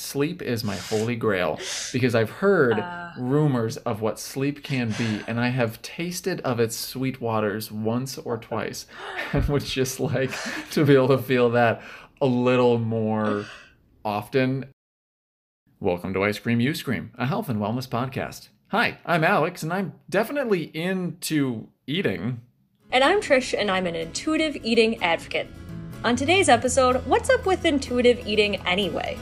Sleep is my holy grail because I've heard Uh. rumors of what sleep can be, and I have tasted of its sweet waters once or twice, and would just like to be able to feel that a little more often. Welcome to Ice Cream You Scream, a health and wellness podcast. Hi, I'm Alex, and I'm definitely into eating. And I'm Trish, and I'm an intuitive eating advocate. On today's episode, what's up with intuitive eating anyway?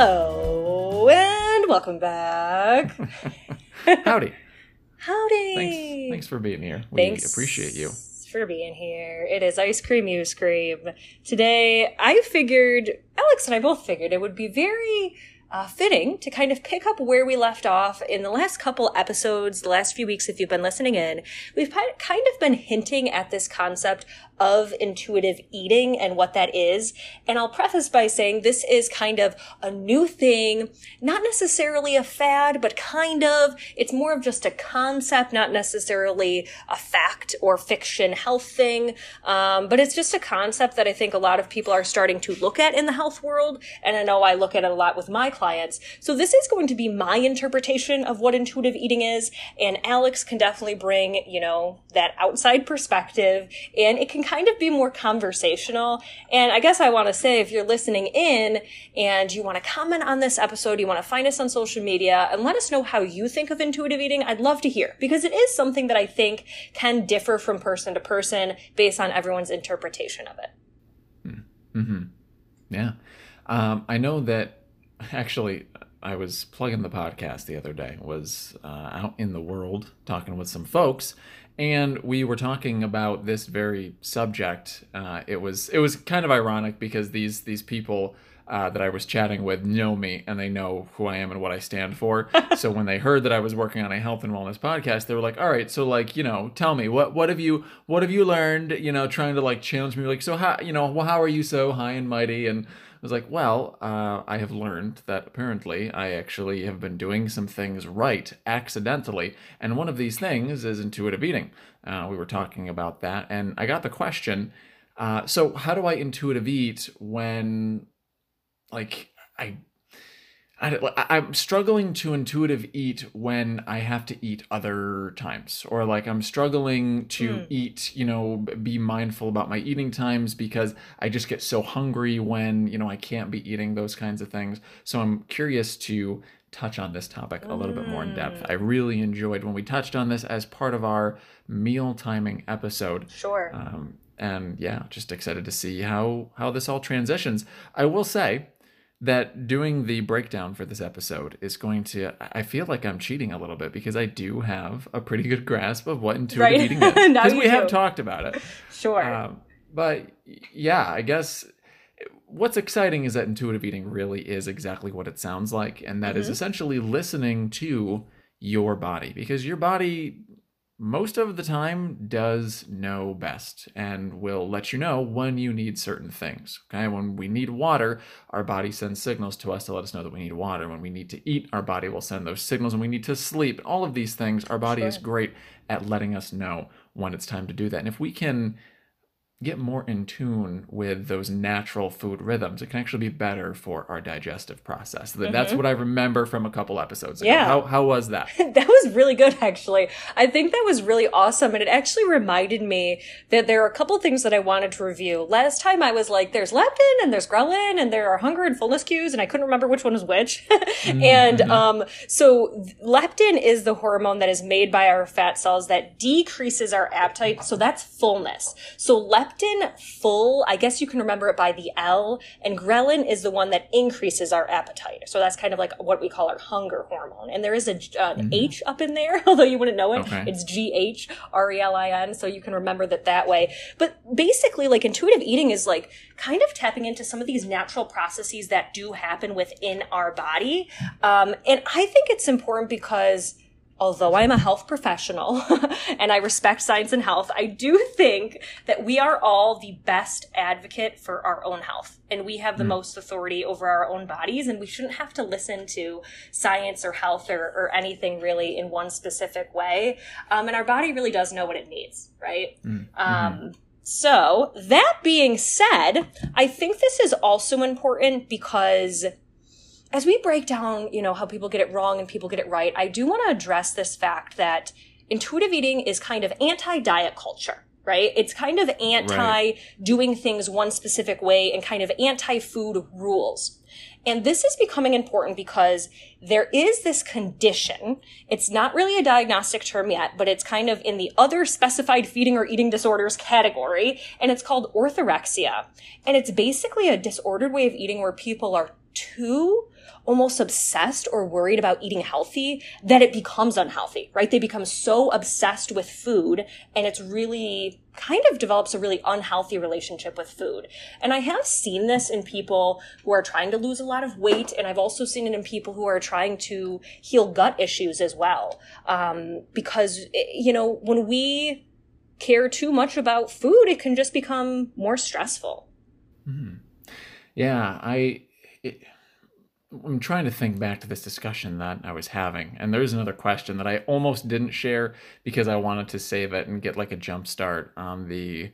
Hello, and welcome back. Howdy. Howdy. Thanks, thanks for being here. We Thanks appreciate you. for being here. It is Ice Cream You Scream. Today, I figured, Alex and I both figured it would be very uh, fitting to kind of pick up where we left off in the last couple episodes, the last few weeks, if you've been listening in. We've kind of been hinting at this concept of intuitive eating and what that is. And I'll preface by saying this is kind of a new thing, not necessarily a fad, but kind of. It's more of just a concept, not necessarily a fact or fiction health thing. Um, but it's just a concept that I think a lot of people are starting to look at in the health world. And I know I look at it a lot with my clients. So this is going to be my interpretation of what intuitive eating is. And Alex can definitely bring, you know, that outside perspective and it can kind of be more conversational. And I guess I want to say if you're listening in and you want to comment on this episode, you want to find us on social media and let us know how you think of intuitive eating, I'd love to hear because it is something that I think can differ from person to person based on everyone's interpretation of it. Mm-hmm. Yeah. Um, I know that actually I was plugging the podcast the other day, was uh, out in the world talking with some folks, and we were talking about this very subject. Uh, it was it was kind of ironic because these these people uh, that I was chatting with know me and they know who I am and what I stand for. so when they heard that I was working on a health and wellness podcast, they were like, "All right, so like you know, tell me what what have you what have you learned? You know, trying to like challenge me, like so how you know well how are you so high and mighty and was like, well, uh, I have learned that apparently I actually have been doing some things right accidentally. And one of these things is intuitive eating. Uh, we were talking about that. And I got the question uh, so, how do I intuitive eat when, like, I I, I'm struggling to intuitive eat when I have to eat other times, or like I'm struggling to Mm. eat, you know, be mindful about my eating times because I just get so hungry when, you know, I can't be eating those kinds of things. So I'm curious to touch on this topic a little bit more in depth. I really enjoyed when we touched on this as part of our meal timing episode. Sure. Um, and yeah, just excited to see how how this all transitions. I will say that doing the breakdown for this episode is going to I feel like I'm cheating a little bit because I do have a pretty good grasp of what intuitive Right. eating is because we have talked about it. sure. Um, but yeah, I guess what's exciting is that intuitive eating really is exactly what it sounds like, and that is Mhm. essentially listening to your body because your body most of the time does know best and will let you know when you need certain things. Okay, when we need water, our body sends signals to us to let us know that we need water. When we need to eat, our body will send those signals. When we need to sleep, all of these things, our body is great at letting us know when it's time to do that. And if we can get more in tune with those natural food rhythms, it can actually be better for our digestive process. Th- That's what I remember from a couple episodes ago. Yeah. How, how was that? that was really good actually i think that was really awesome and it actually reminded me that there are a couple things that i wanted to review last time i was like there's leptin and there's ghrelin and there are hunger and fullness cues and i couldn't remember which one was which and um so leptin is the hormone that is made by our fat cells that decreases our appetite so that's fullness so leptin full i guess you can remember it by the l and ghrelin is the one that increases our appetite so that's kind of like what we call our hunger hormone and there is a uh, an H up in there, although you wouldn't know it. Okay. It's G H R E L I N, so you can remember that that way. But basically, like intuitive eating is like kind of tapping into some of these natural processes that do happen within our body. Um, and I think it's important because although I'm a health professional and I respect science and health, I do think that we are all the best advocate for our own health and we have the mm. most authority over our own bodies and we shouldn't have to listen to science or health or, or anything really in one specific way. Um, and our body really does know what it needs, right? Mm. Um, so that being said, I think this is also important because as we break down, you know, how people get it wrong and people get it right, I do want to address this fact that intuitive eating is kind of anti-diet culture right? It's kind of anti right. doing things one specific way and kind of anti food rules. And this is becoming important because there is this condition. It's not really a diagnostic term yet, but it's kind of in the other specified feeding or eating disorders category. And it's called orthorexia. And it's basically a disordered way of eating where people are too almost obsessed or worried about eating healthy that it becomes unhealthy, right? They become so obsessed with food and it's really kind of develops a really unhealthy relationship with food. And I have seen this in people who are trying to lose a lot of weight, and I've also seen it in people who are trying to heal gut issues as well. Um, because, you know, when we care too much about food, it can just become more stressful. Mm-hmm. Yeah, I. It I'm trying to think back to this discussion that I was having, and there's another question that I almost didn't share because I wanted to save it and get like a jump start on the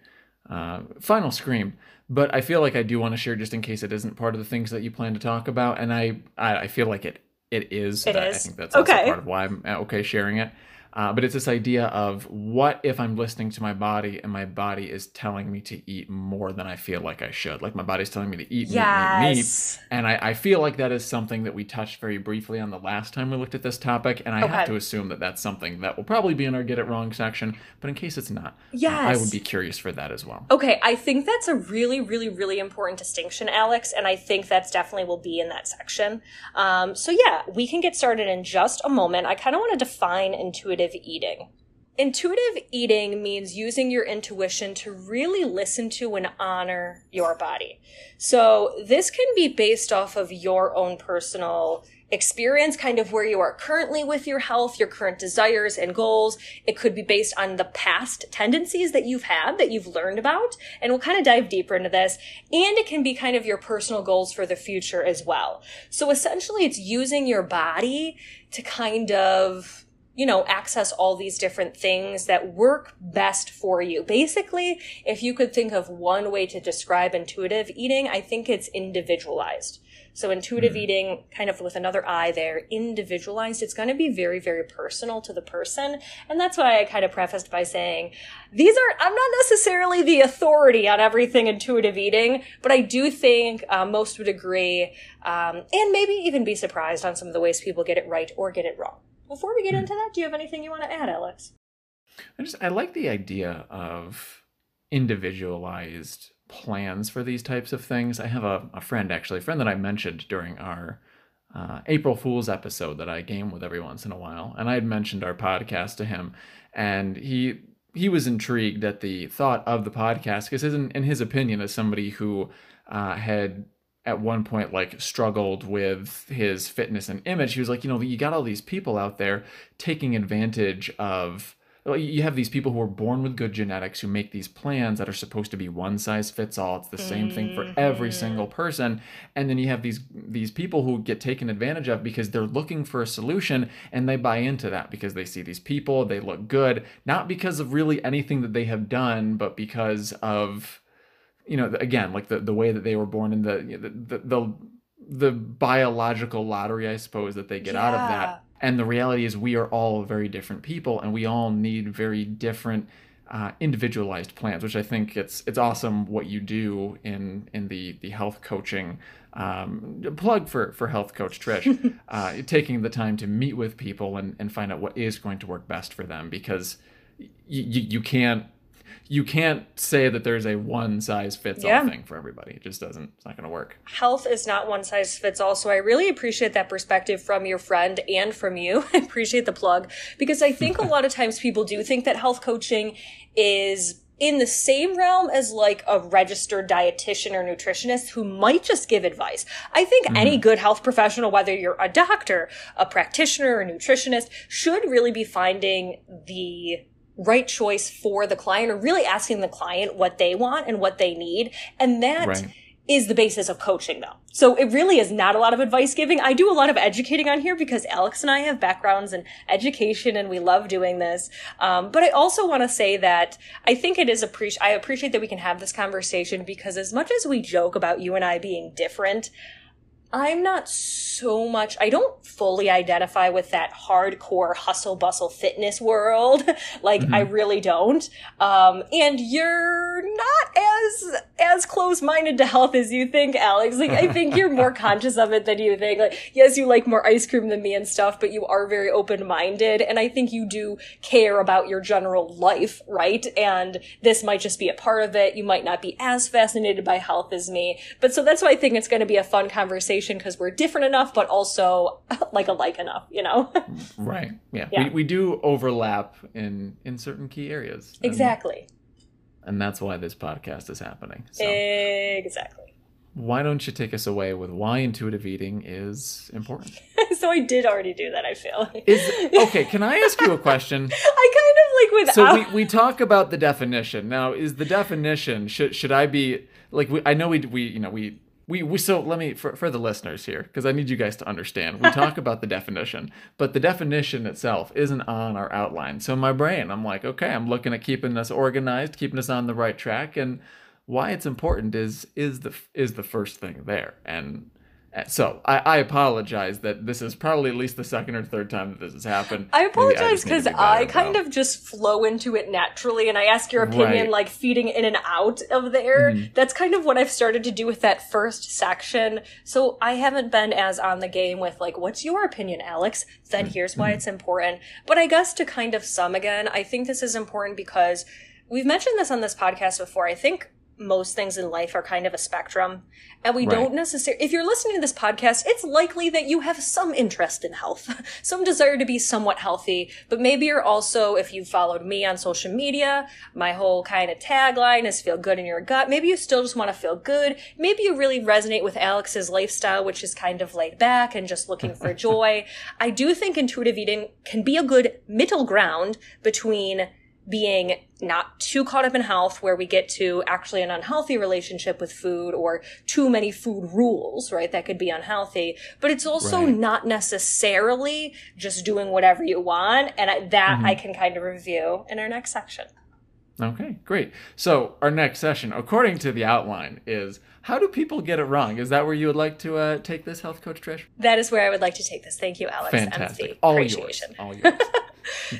uh, final scream. But I feel like I do want to share just in case it isn't part of the things that you plan to talk about, and I I, I feel like it it is. It is. I think that's okay. part of why I'm uh, okay sharing it. Uh, but it's this idea of what if I'm listening to my body and my body is telling me to eat more than I feel like I should? Like my body's telling me to eat yes. meat, meat, meat. And I, I, feel like that is something that we touched very briefly on the last time we looked at this topic. And I okay. have to assume that that's something that will probably be in our Get It Wrong section. But in case it's not, yes. Uh, I would be curious for that as well. Okay. I think that's a really, really, really important distinction, Alex. And I think that's definitely will be in that section. Um, so yeah, we can get started in just a moment. I kind of want to define intuitive eating. Intuitive eating means using your intuition to really listen to and honor your body. So this can be based off of your own personal experience, kind of where you are currently with your health, your current desires and goals. It could be based on the past tendencies that you've had that you've learned about. And we'll kind of dive deeper into this. And it can be kind of your personal goals for the future as well. So essentially it's using your body to kind of you know, access all these different things that work best for you. Basically, if you could think of one way to describe intuitive eating, I think it's individualized. So intuitive mm-hmm. eating, kind of with another eye there, individualized, it's going to be very, very personal to the person. And that's why I kind of prefaced by saying, these are, I'm not necessarily the authority on everything intuitive eating, but I do think uh, most would agree, um, and maybe even be surprised on some of the ways people get it right or get it wrong. Before we get hmm. into that, do you have anything you want to add, Alex? I just I like the idea of individualized plans for these types of things. I have a, a friend actually, a friend that I mentioned during our uh, April Fool's episode that I game with every once in a while, and I had mentioned our podcast to him, and he he was intrigued at the thought of the podcast because in, in his opinion, as somebody who uh, had at one point like struggled with his fitness and image. He was like you know you got all these people out there taking advantage of you have these people who are born with good genetics who make these plans that are supposed to be one size fits all. It's the same thing for every mm-hmm. single person. And then you have these these people who get taken advantage of because they're looking for a solution and they buy into that because they see these people they look good not because of really anything that they have done but because of you know again like the the way that they were born in the the the, the biological lottery i suppose that they get yeah. out of that and the reality is we are all very different people and we all need very different uh, individualized plans which i think it's it's awesome what you do in in the the health coaching um, plug for for health coach trish uh, taking the time to meet with people and and find out what is going to work best for them because you, you can't you can't say that there's a one size fits all yeah. thing for everybody. It just doesn't. It's not going to work. Health is not one size fits all. So I really appreciate that perspective from your friend and from you. I appreciate the plug because I think a lot of times people do think that health coaching is in the same realm as like a registered dietitian or nutritionist who might just give advice. I think mm-hmm. any good health professional, whether you're a doctor, a practitioner, a nutritionist, should really be finding the right choice for the client or really asking the client what they want and what they need. And that right. is the basis of coaching though. So it really is not a lot of advice giving. I do a lot of educating on here because Alex and I have backgrounds in education and we love doing this. Um, but I also want to say that I think it is appreciate, I appreciate that we can have this conversation because as much as we joke about you and I being different, I'm not so much, I don't fully identify with that hardcore hustle bustle fitness world. like, mm-hmm. I really don't. Um, and you're not as, as close minded to health as you think, Alex. Like, I think you're more conscious of it than you think. Like, yes, you like more ice cream than me and stuff, but you are very open minded. And I think you do care about your general life, right? And this might just be a part of it. You might not be as fascinated by health as me. But so that's why I think it's going to be a fun conversation because we're different enough, but also like alike enough, you know? right. Yeah. yeah. We, we do overlap in in certain key areas. Exactly. And, and that's why this podcast is happening. So. Exactly why don't you take us away with why intuitive eating is important? so I did already do that. I feel is okay. Can I ask you a question? I kind of like without. So we, we talk about the definition now. Is the definition should should I be like we, I know we we you know we we, we so let me for, for the listeners here because i need you guys to understand we talk about the definition but the definition itself isn't on our outline. So my brain i'm like okay i'm looking at keeping us organized keeping us on the right track and why it's important is is the is the first thing there. And so I, I, apologize that this is probably at least the second or third time that this has happened. I apologize because I, I kind of just flow into it naturally, and I ask your opinion right. like feeding in and out of there. Mm-hmm. That's kind of what I've started to do with that first section. So I haven't been as on the game with like, what's your opinion, Alex? Then here's why mm-hmm. it's important. But I guess to kind of sum again, I think this is important because we've mentioned this on this podcast before. I think most things in life are kind of a spectrum. And we right. don't necessarily, if you're listening to this podcast, it's likely that you have some interest in health, some desire to be somewhat healthy, but maybe you're also, if you followed me on social media, my whole kind of tagline is feel good in your gut. Maybe you still just want to feel good. Maybe you really resonate with Alex's lifestyle, which is kind of laid back and just looking for joy. I do think intuitive eating can be a good middle ground between being not too caught up in health where we get to actually an unhealthy relationship with food or too many food rules, right? That could be unhealthy, but it's also right. not necessarily just doing whatever you want. And I, that mm-hmm. I can kind of review in our next section. Okay, great. So our next session, according to the outline, is how do people get it wrong? Is that where you would like to uh, take this, health coach Trish? That is where I would like to take this. Thank you, Alex. Fantastic. All yours. All yours.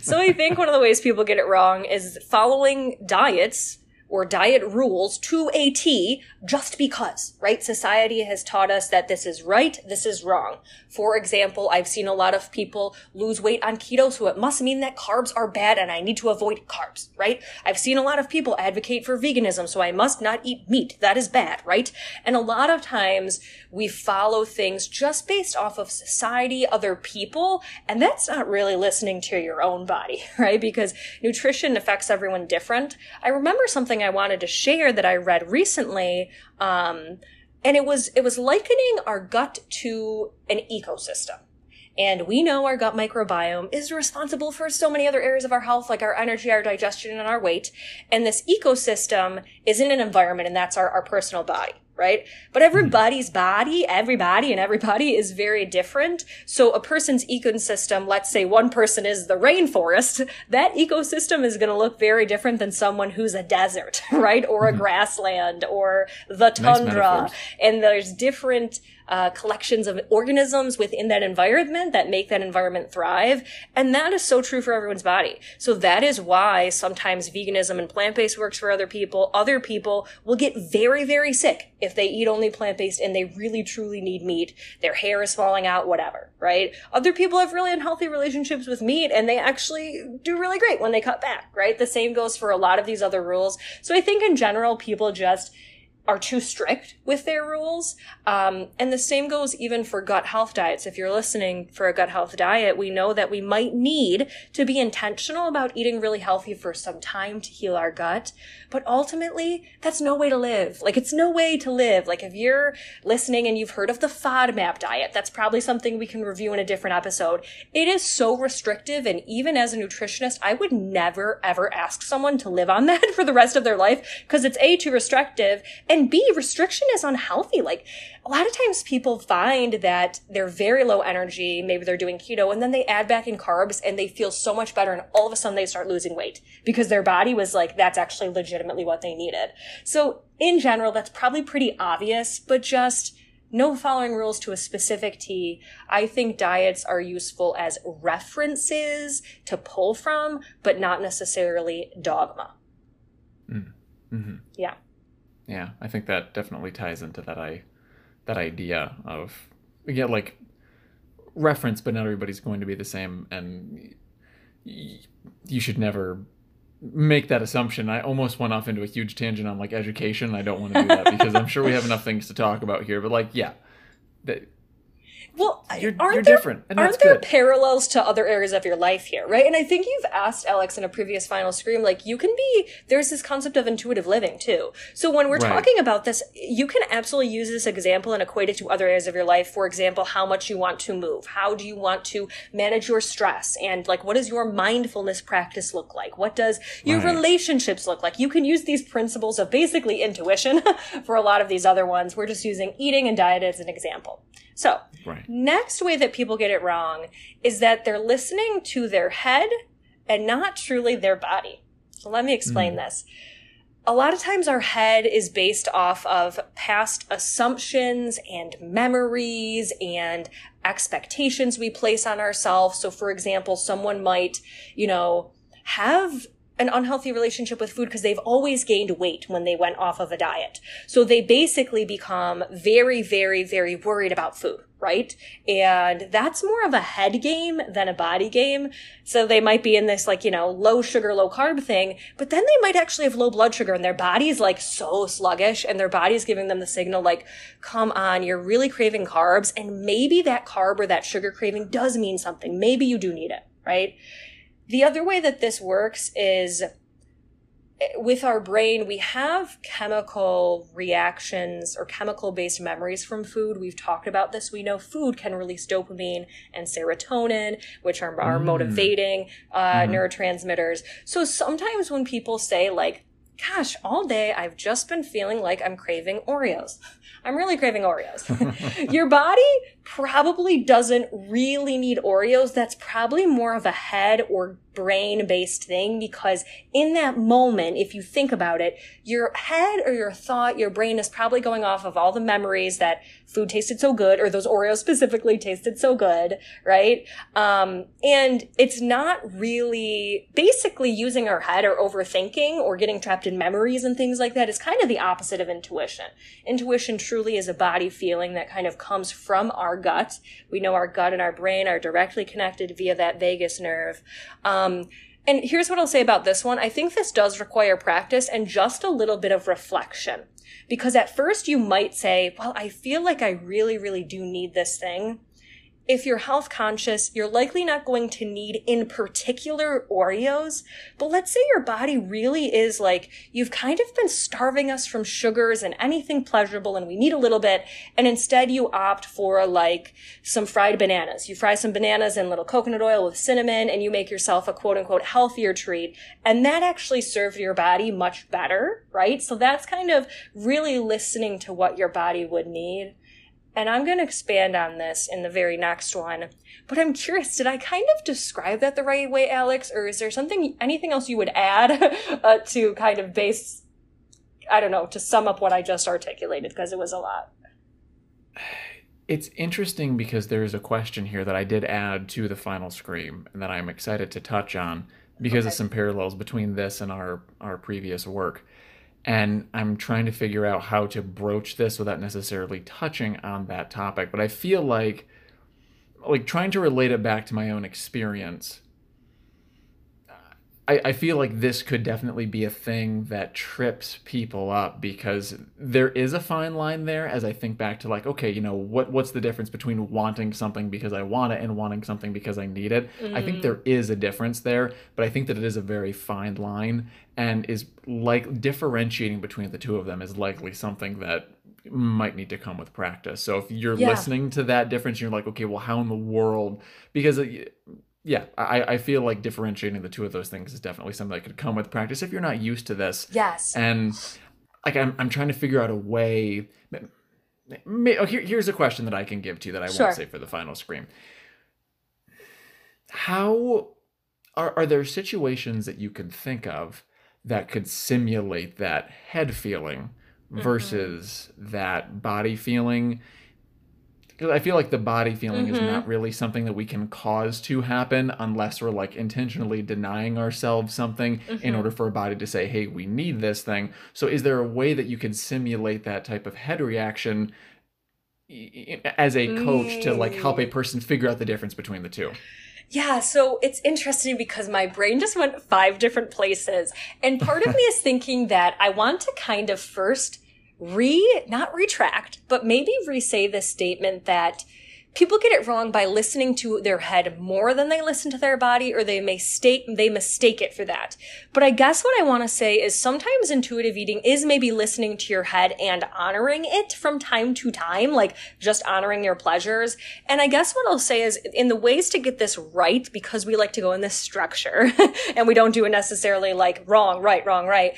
so I think one of the ways people get it wrong is following diets or diet rules to a T just because, right? Society has taught us that this is right, this is wrong. For example, I've seen a lot of people lose weight on keto, so it must mean that carbs are bad and I need to avoid carbs, right? I've seen a lot of people advocate for veganism, so I must not eat meat. That is bad, right? And a lot of times we follow things just based off of society, other people, and that's not really listening to your own body, right? Because nutrition affects everyone different. I remember something I wanted to share that I read recently. Um, and it was, it was likening our gut to an ecosystem. And we know our gut microbiome is responsible for so many other areas of our health, like our energy, our digestion, and our weight. And this ecosystem is in an environment, and that's our, our personal body right? But everybody's body, everybody and everybody is very different. So a person's ecosystem, let's say one person is the rainforest, that ecosystem is going to look very different than someone who's a desert, right? Or a mm-hmm. grassland or the tundra. Nice and there's different uh, collections of organisms within that environment that make that environment thrive. And that is so true for everyone's body. So that is why sometimes veganism and plant-based works for other people. Other people will get very, very sick if they eat only plant-based and they really truly need meat. Their hair is falling out, whatever, right? Other people have really unhealthy relationships with meat and they actually do really great when they cut back, right? The same goes for a lot of these other rules. So I think in general, people just are too strict with their rules. Um, and the same goes even for gut health diets. If you're listening for a gut health diet, we know that we might need to be intentional about eating really healthy for some time to heal our gut. But ultimately, that's no way to live. Like, it's no way to live. Like, if you're listening and you've heard of the FODMAP diet, that's probably something we can review in a different episode. It is so restrictive. And even as a nutritionist, I would never, ever ask someone to live on that for the rest of their life because it's A, too restrictive and B, restriction is unhealthy. Like a lot of times people find that they're very low energy, maybe they're doing keto, and then they add back in carbs and they feel so much better. And all of a sudden they start losing weight because their body was like, that's actually legitimately what they needed. So in general, that's probably pretty obvious, but just no following rules to a specific T. I think diets are useful as references to pull from, but not necessarily dogma. Mm. Mm-hmm. Yeah yeah i think that definitely ties into that i that idea of yeah like reference but not everybody's going to be the same and you should never make that assumption. I almost went off into a huge tangent on like education. I don't want to do that because i'm sure we have enough things to talk about here but like yeah that well, you're, aren't you're there, different, and aren't there good. parallels to other areas of your life here, right? And I think you've asked Alex in a previous final scream, like you can be. There's this concept of intuitive living too. So when we're Right. talking about this, you can absolutely use this example and equate it to other areas of your life. For example, how much you want to move, how do you want to manage your stress, and like what does your mindfulness practice look like? What does your Right. relationships look like? You can use these principles of basically intuition for a lot of these other ones. We're just using eating and diet as an example. So right Next way that people get it wrong is that they're listening to their head and not truly their body. So let me explain mm. this. A lot of times our head is based off of past assumptions and memories and expectations we place on ourselves. So for example, someone might, you know, have an unhealthy relationship with food because they've always gained weight when they went off of a diet. So they basically become very, very, very worried about food, right? And that's more of a head game than a body game. So they might be in this like, you know, low sugar, low carb thing, but then they might actually have low blood sugar and their body's like so sluggish and their body's giving them the signal like, come on, you're really craving carbs. And maybe that carb or that sugar craving does mean something. Maybe you do need it, right? The other way that this works is eh, with our brain, we have chemical reactions or chemical based memories from food. We've talked about this. We know food can release dopamine and serotonin, which are, are Mm. motivating uh, Mhm. neurotransmitters. So sometimes when people say, like, gosh, all day I've just been feeling like I'm craving Oreos. I'm really craving Oreos. Your body probably doesn't really need Oreos. That's probably more of a head or brain based thing because in that moment, if you think about it, your head or your thought, your brain is probably going off of all the memories that food tasted so good or those Oreos specifically tasted so good, right? Um, and it's not really basically using our head or overthinking or getting trapped in memories and things like that is kind of the opposite of intuition. Intuition truly is a body feeling that kind of comes from our gut. We know our gut and our brain are directly connected via that vagus nerve. Um, and here's what I'll say about this one. I think this does require practice and just a little bit of reflection. Because at first you might say, well, I feel like I really, really do need this thing. If you're health conscious, you're likely not going to need in particular Oreos. But let's say your body really is like, you've kind of been starving us from sugars and anything pleasurable and we need a little bit. And instead you opt for like some fried bananas. You fry some bananas in little coconut oil with cinnamon and you make yourself a quote unquote healthier treat. And that actually served your body much better, right? So that's kind of really listening to what your body would need. And I'm going to expand on this in the very next one. But I'm curious, did I kind of describe that the right way, Alex? Or is there something, anything else you would add uh, to kind of base, I don't know, to sum up what I just articulated? Because it was a lot. It's interesting because there's a question here that I did add to the final scream and that I'm excited to touch on because of some parallels between this and our our previous work. And I'm trying to figure out how to broach this without necessarily touching on that topic, but I feel like like trying to relate it back to my own experience. I, I feel like this could definitely be a thing that trips people up because there is a fine line there as I think back to like, okay, you know, what what's the difference between wanting something because I want it and wanting something because I need it? Mm. I think there is a difference there, but I think that it is a very fine line and is like differentiating between the two of them is likely something that might need to come with practice. So if you're yeah. listening to that difference, you're like, okay, well, how in the world? Because yeah, I, I feel like differentiating the two of those things is definitely something that could come with practice if you're not used to this. Yes. And like I'm, I'm trying to figure out a way. Oh, here, here's a question that I can give to you that I sure. won't say for the final scream. How are, are there situations that you can think of that could simulate that head feeling mm-hmm. versus mm-hmm. that body feeling? Because I feel like the body feeling mm-hmm. is not really something that we can cause to happen unless we're like intentionally denying ourselves something mm-hmm. in order for a body to say, "Hey, we need this thing." So, is there a way that you can simulate that type of head reaction as a coach mm. to like help a mm. person figure out the difference between the two? Yeah, so it's interesting because my brain just went five different places. And part of me is thinking that I want to kind of first re, not retract, but maybe re-say this statement that people get it wrong by listening to their head more than they listen to their body or they mistake they mistake it for that. But i guess what i want to say is sometimes intuitive eating is maybe listening to your head and honoring it from time to time like just honoring your pleasures. And i guess what i'll say is in the ways to get this right because we like to go in this structure and we don't do it necessarily like wrong right wrong right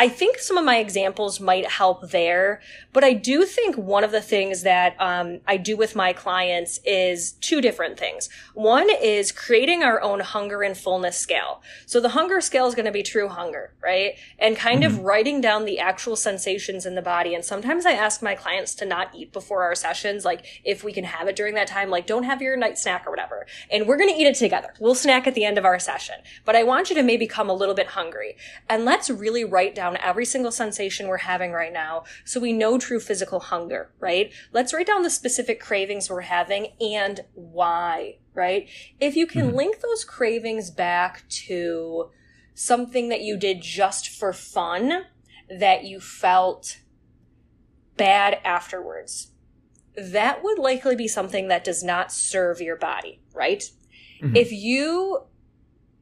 I think some of my examples might help there, but I do think one of the things that um, I do with my clients is two different things. One is creating our own hunger and fullness scale. So the hunger scale is going to be true hunger, right? And kind mm-hmm. of writing down the actual sensations in the body. And sometimes I ask my clients to not eat before our sessions, like if we can have it during that time, like don't have your night snack or whatever. And we're going to eat it together. We'll snack at the end of our session, but I want you to maybe come a little bit hungry. And let's really write down down every single sensation we're having right now so we know true physical hunger, right? Let's write down the specific cravings we're having and why, right? If you can mm-hmm. link those cravings back to something that you did just for fun that you felt bad afterwards, that would likely be something that does not serve your body, right? Mm-hmm. If you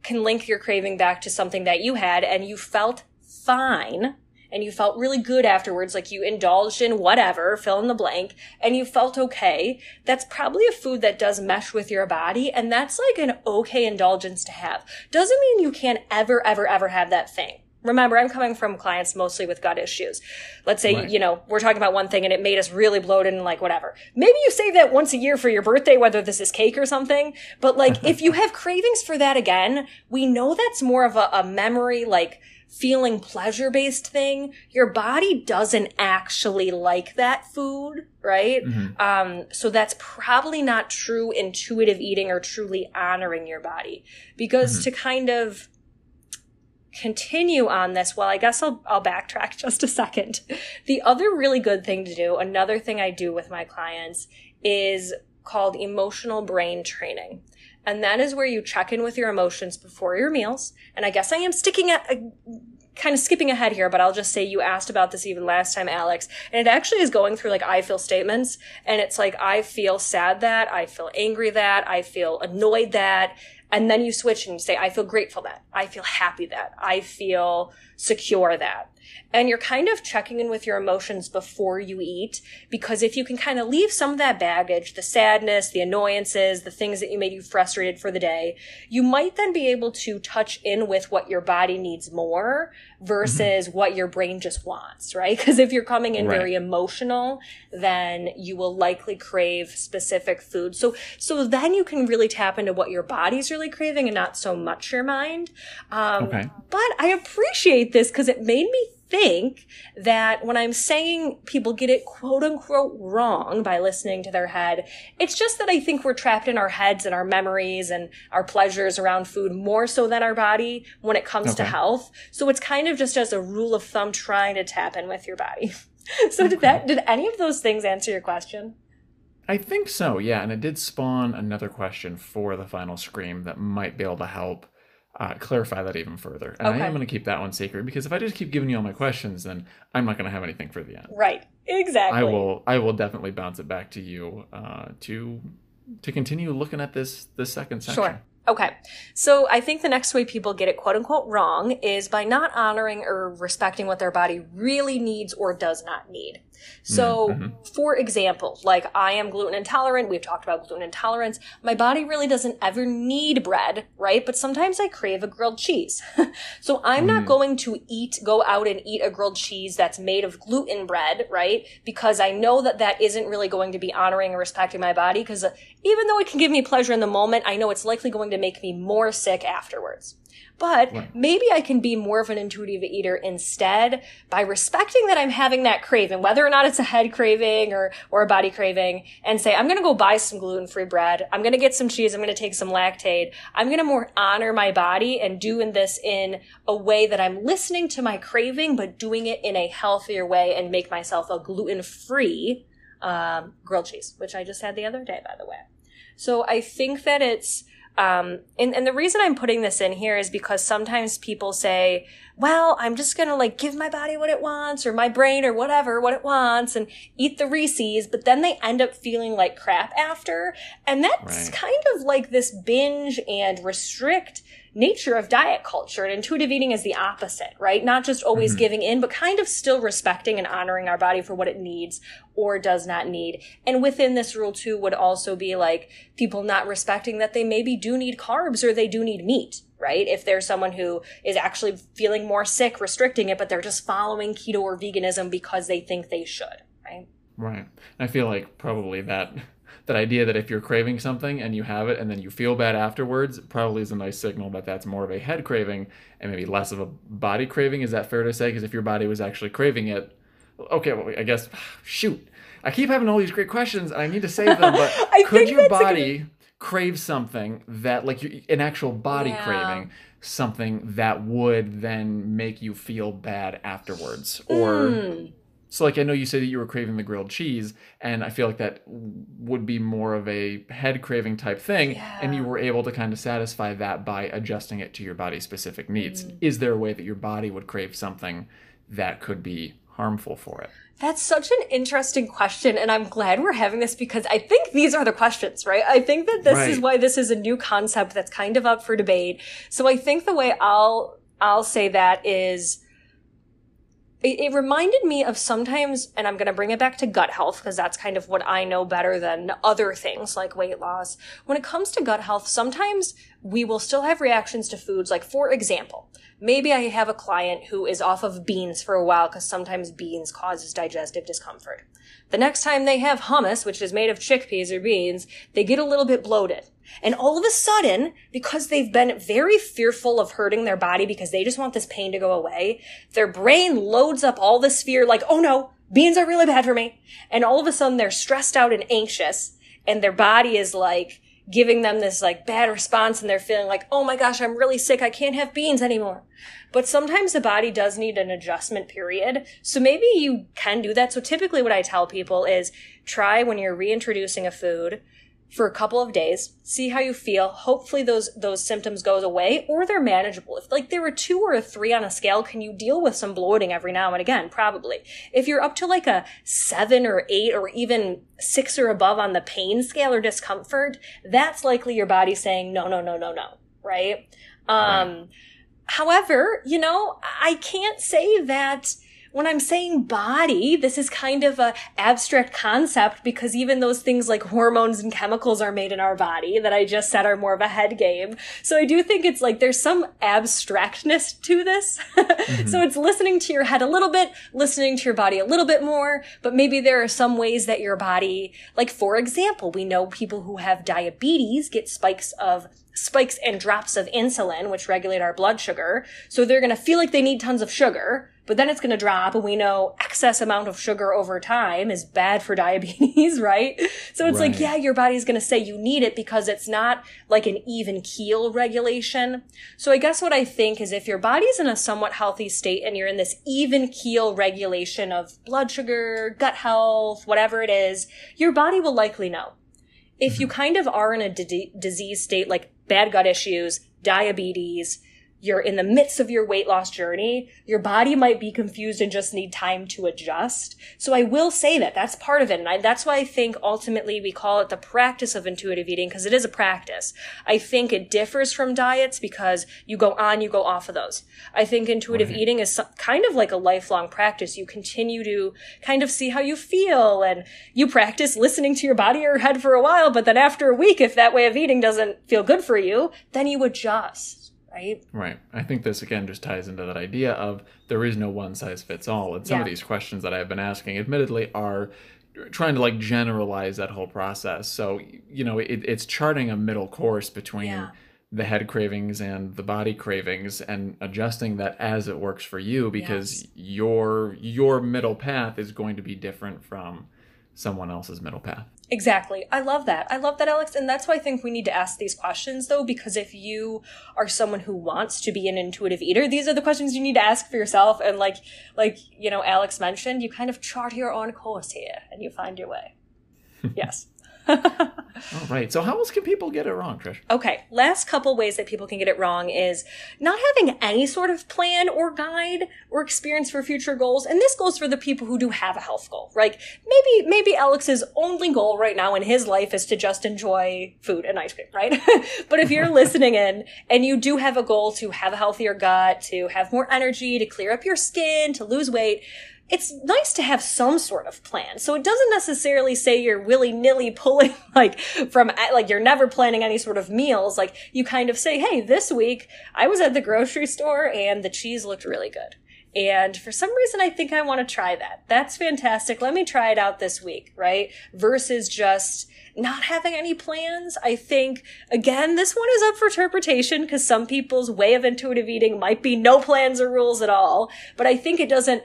can link your craving back to something that you had and you felt fine and you felt really good afterwards, like you indulged in whatever, fill in the blank, and you felt okay, that's probably a food that does mesh with your body, and that's like an okay indulgence to have. Doesn't mean you can't ever, ever, ever have that thing. Remember, I'm coming from clients mostly with gut issues. Let's say, right. you know, we're talking about one thing and it made us really bloated and like whatever. Maybe you save that once a year for your birthday, whether this is cake or something. But like, if you have cravings for that again, we know that's more of a, a memory, like, feeling pleasure based thing, your body doesn't actually like that food, right? Mm-hmm. Um, so that's probably not true intuitive eating or truly honoring your body. Because mm-hmm. to kind of continue on this, well, I guess I'll, I'll backtrack just a second. The other really good thing to do, another thing I do with my clients is called emotional brain training. And that is where you check in with your emotions before your meals. And I guess I am sticking at, kind of skipping ahead here, but I'll just say you asked about this even last time, Alex. And it actually is going through like I feel statements. And it's like, I feel sad that, I feel angry that, I feel annoyed that. And then you switch and you say, I feel grateful that, I feel happy that, I feel secure that and you're kind of checking in with your emotions before you eat because if you can kind of leave some of that baggage, the sadness, the annoyances, the things that you made you frustrated for the day, you might then be able to touch in with what your body needs more versus mm-hmm. what your brain just wants, right? Because if you're coming in right. very emotional, then you will likely crave specific food. So, so then you can really tap into what your body's really craving and not so much your mind. Um, okay. But I appreciate this because it made me think that when I'm saying people get it quote unquote wrong by listening to their head, it's just that I think we're trapped in our heads and our memories and our pleasures around food more so than our body when it comes okay. to health. So it's kind of just as a rule of thumb trying to tap in with your body. so okay. did that, did any of those things answer your question? I think so, yeah. And it did spawn another question for the final scream that might be able to help uh, clarify that even further. And Okay. I am going to keep that one secret because if I just keep giving you all my questions, then I'm not going to have anything for the end. Right. Exactly. I will. I will definitely bounce it back to you uh, to to continue looking at this this second section. Sure. Okay. So I think the next way people get it quote unquote wrong is by not honoring or respecting what their body really needs or does not need. So, Mhm. for example, like I am gluten intolerant. We've talked about gluten intolerance. My body really doesn't ever need bread, right? But sometimes I crave a grilled cheese. so I'm not Mm. going to eat, go out and eat a grilled cheese that's made of gluten bread, right? Because I know that that isn't really going to be honoring or respecting my body. Because even though it can give me pleasure in the moment, I know it's likely going to make me more sick afterwards. But Right. maybe I can be more of an intuitive eater instead by respecting that I'm having that craving, whether or not it's a head craving or, or a body craving, and say, I'm going to go buy some gluten free bread. I'm going to get some cheese. I'm going to take some Lactaid. I'm going to more honor my body and doing this in a way that I'm listening to my craving, but doing it in a healthier way and make myself a gluten free um, grilled cheese, which I just had the other day, by the way. So I think that it's, um, and, and the reason I'm putting this in here is because sometimes people say, well, I'm just gonna like give my body what it wants or my brain or whatever what it wants and eat the Reese's, but then they end up feeling like crap after. And that's Right. kind of like this binge and restrict nature of diet culture. And intuitive eating is the opposite, right? Not just always Mhm. giving in, but kind of still respecting and honoring our body for what it needs or does not need. And within this rule too would also be like people not respecting that they maybe do need carbs or they do need meat, right? If there's someone who is actually feeling more sick, restricting it, but they're just following keto or veganism because they think they should, right? Right. I feel like probably that that idea that if you're craving something and you have it and then you feel bad afterwards probably is a nice signal that that's more of a head craving and maybe less of a body craving. Is that fair to say? Because if your body was actually craving it, okay, well, I guess shoot. I keep having all these great questions and I need to save them, but could your a good- body crave something that like an actual body Yeah. craving something that would then make you feel bad afterwards or Hmm. So, like, I know you say that you were craving the grilled cheese, and I feel like that would be more of a head craving type thing, Yeah. and you were able to kind of satisfy that by adjusting it to your body's specific needs. Mm. Is there a way that your body would crave something that could be harmful for it? That's such an interesting question, and I'm glad we're having this because I think these are the questions, right? I think that this is why this is a new concept that's kind of up for debate. So I think the way I'll I'll say that is it, it reminded me of sometimes, and I'm going to bring it back to gut health because that's kind of what I know better than other things like weight loss. When it comes to gut health, sometimes we will still have reactions to foods. Like, for example, maybe I have a client who is off of beans for a while because sometimes beans causes digestive discomfort. The next time they have hummus, which is made of chickpeas or beans, they get a little bit bloated. And all of a sudden, because they've been very fearful of hurting their body because they just want this pain to go away, their brain loads up all this fear like, oh no, beans are really bad for me. And all of a sudden they're stressed out and anxious and their body is like giving them this like bad response and they're feeling like, oh my gosh, I'm really sick. I can't have beans anymore. But sometimes the body does need an adjustment period. So maybe you can do that. So typically what I tell people is try when you're reintroducing a food for a couple of days, see how you feel. Hopefully those those symptoms goes away or they're manageable. If like there were 2 or a 3 on a scale, can you deal with some bloating every now and again? Probably. If you're up to like a 7 or 8 or even 6 or above on the pain scale or discomfort, that's likely your body saying no, no, no, no, no, right? Um However, you know, I can't say that when I'm saying body, this is kind of a abstract concept because even those things like hormones and chemicals are made in our body that I just said are more of a head game. So I do think it's like there's some abstractness to this. Mm-hmm. so it's listening to your head a little bit, listening to your body a little bit more, but maybe there are some ways that your body, like for example, we know people who have diabetes get spikes of spikes and drops of insulin, which regulate our blood sugar. So they're going to feel like they need tons of sugar, but then it's going to drop. And we know excess amount of sugar over time is bad for diabetes, right? So it's like, yeah, your body's going to say you need it because it's not like an even keel regulation. So I guess what I think is if your body's in a somewhat healthy state and you're in this even keel regulation of blood sugar, gut health, whatever it is, your body will likely know if you mm-hmm. kind of are in a d- disease state like bad gut issues, diabetes, you're in the midst of your weight loss journey, your body might be confused and just need time to adjust. So I will say that that's part of it. And I, that's why I think ultimately we call it the practice of intuitive eating because it is a practice. I think it differs from diets because you go on, you go off of those. I think intuitive right. eating is kind of like a lifelong practice. You continue to kind of see how you feel and you practice listening to your body or head for a while. But then after a week, if that way of eating doesn't feel good for you, then you adjust right? Right. I think this again just ties into that idea of there is no one size fits all. And some yeah. of these questions that I've been asking, admittedly, are trying to like generalize that whole process. So, you know, it, it's charting a middle course between yeah. the head cravings and the body cravings and adjusting that as it works for you because yes. your your middle path is going to be different from someone else's middle path. Exactly. I love that. I love that, Alex. And that's why I think we need to ask these questions, though, because if you are someone who wants to be an intuitive eater, these are the questions you need to ask for yourself. And like, like, you know, Alex mentioned, you kind of chart your own course here and you find your way. yes. All right. So, how else can people get it wrong, Trish? Okay. Last couple ways that people can get it wrong is not having any sort of plan or guide or experience for future goals. And this goes for the people who do have a health goal. Like maybe, maybe Alex's only goal right now in his life is to just enjoy food and ice cream, right? but if you're listening in and you do have a goal to have a healthier gut, to have more energy, to clear up your skin, to lose weight, it's nice to have some sort of plan. So it doesn't necessarily say you're willy nilly pulling like from, uh, like you're never planning any sort of meals. Like you kind of say, Hey, this week I was at the grocery store and the cheese looked really good. And for some reason, I think I want to try that. That's fantastic. Let me try it out this week, right? Versus just not having any plans. I think, again, this one is up for interpretation because some people's way of intuitive eating might be no plans or rules at all. But I think it doesn't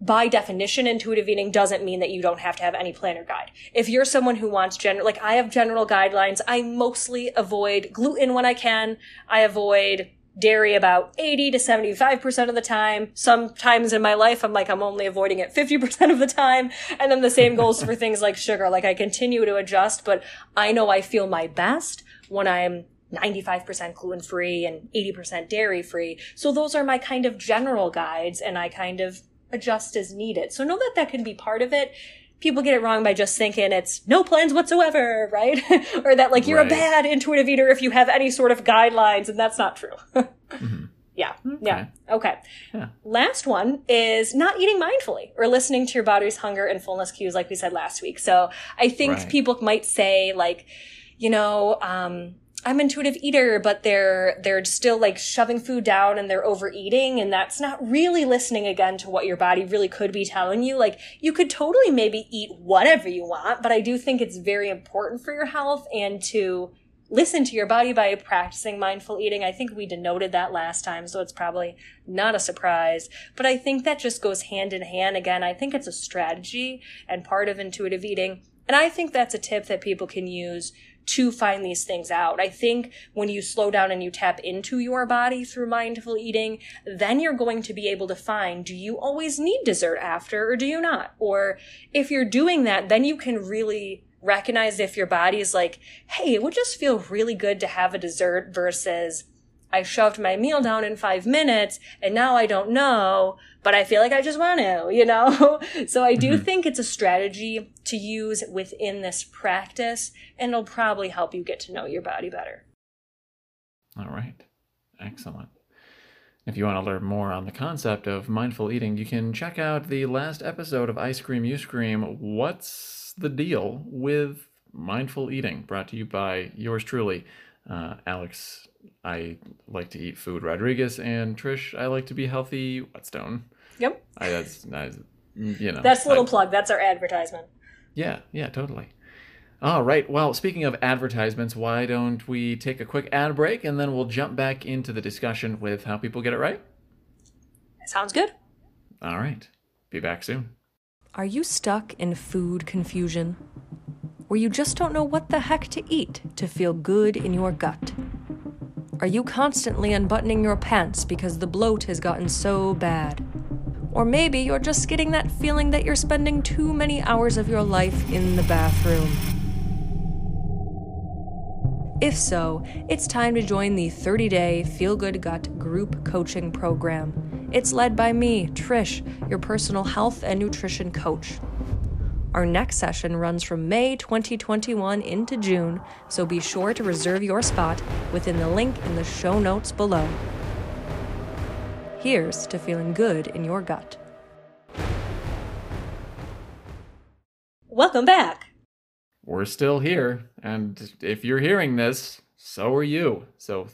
by definition, intuitive eating doesn't mean that you don't have to have any plan or guide. If you're someone who wants general, like I have general guidelines, I mostly avoid gluten when I can. I avoid dairy about 80 to 75% of the time. Sometimes in my life, I'm like, I'm only avoiding it 50% of the time. And then the same goes for things like sugar. Like I continue to adjust, but I know I feel my best when I'm 95% gluten free and 80% dairy free. So those are my kind of general guides and I kind of adjust as needed. So know that that can be part of it. People get it wrong by just thinking it's no plans whatsoever, right? or that like you're right. a bad intuitive eater if you have any sort of guidelines, and that's not true. mm-hmm. Yeah. Okay. Yeah. Okay. Yeah. Last one is not eating mindfully or listening to your body's hunger and fullness cues, like we said last week. So I think right. people might say, like, you know, um, I'm intuitive eater, but they're they're still like shoving food down and they're overeating, and that's not really listening again to what your body really could be telling you. Like you could totally maybe eat whatever you want, but I do think it's very important for your health and to listen to your body by practicing mindful eating. I think we denoted that last time, so it's probably not a surprise. But I think that just goes hand in hand. Again, I think it's a strategy and part of intuitive eating. And I think that's a tip that people can use to find these things out. I think when you slow down and you tap into your body through mindful eating, then you're going to be able to find do you always need dessert after or do you not? Or if you're doing that, then you can really recognize if your body is like, hey, it would just feel really good to have a dessert versus I shoved my meal down in five minutes and now I don't know, but I feel like I just want to, you know? so I do mm-hmm. think it's a strategy to use within this practice and it'll probably help you get to know your body better. All right. Excellent. If you want to learn more on the concept of mindful eating, you can check out the last episode of Ice Cream You Scream What's the Deal with Mindful Eating, brought to you by yours truly, uh, Alex I like to eat food Rodriguez and Trish, I like to be healthy Whetstone. Yep. I, that's, that's you know. That's a little I, plug. That's our advertisement. Yeah, yeah, totally. All right. Well, speaking of advertisements, why don't we take a quick ad break and then we'll jump back into the discussion with how people get it right? Sounds good. All right. Be back soon. Are you stuck in food confusion? Where you just don't know what the heck to eat to feel good in your gut? Are you constantly unbuttoning your pants because the bloat has gotten so bad? Or maybe you're just getting that feeling that you're spending too many hours of your life in the bathroom. If so, it's time to join the 30 day Feel Good Gut group coaching program. It's led by me, Trish, your personal health and nutrition coach. Our next session runs from May 2021 into June, so be sure to reserve your spot within the link in the show notes below. Here's to feeling good in your gut. Welcome back. We're still here, and if you're hearing this, so are you. So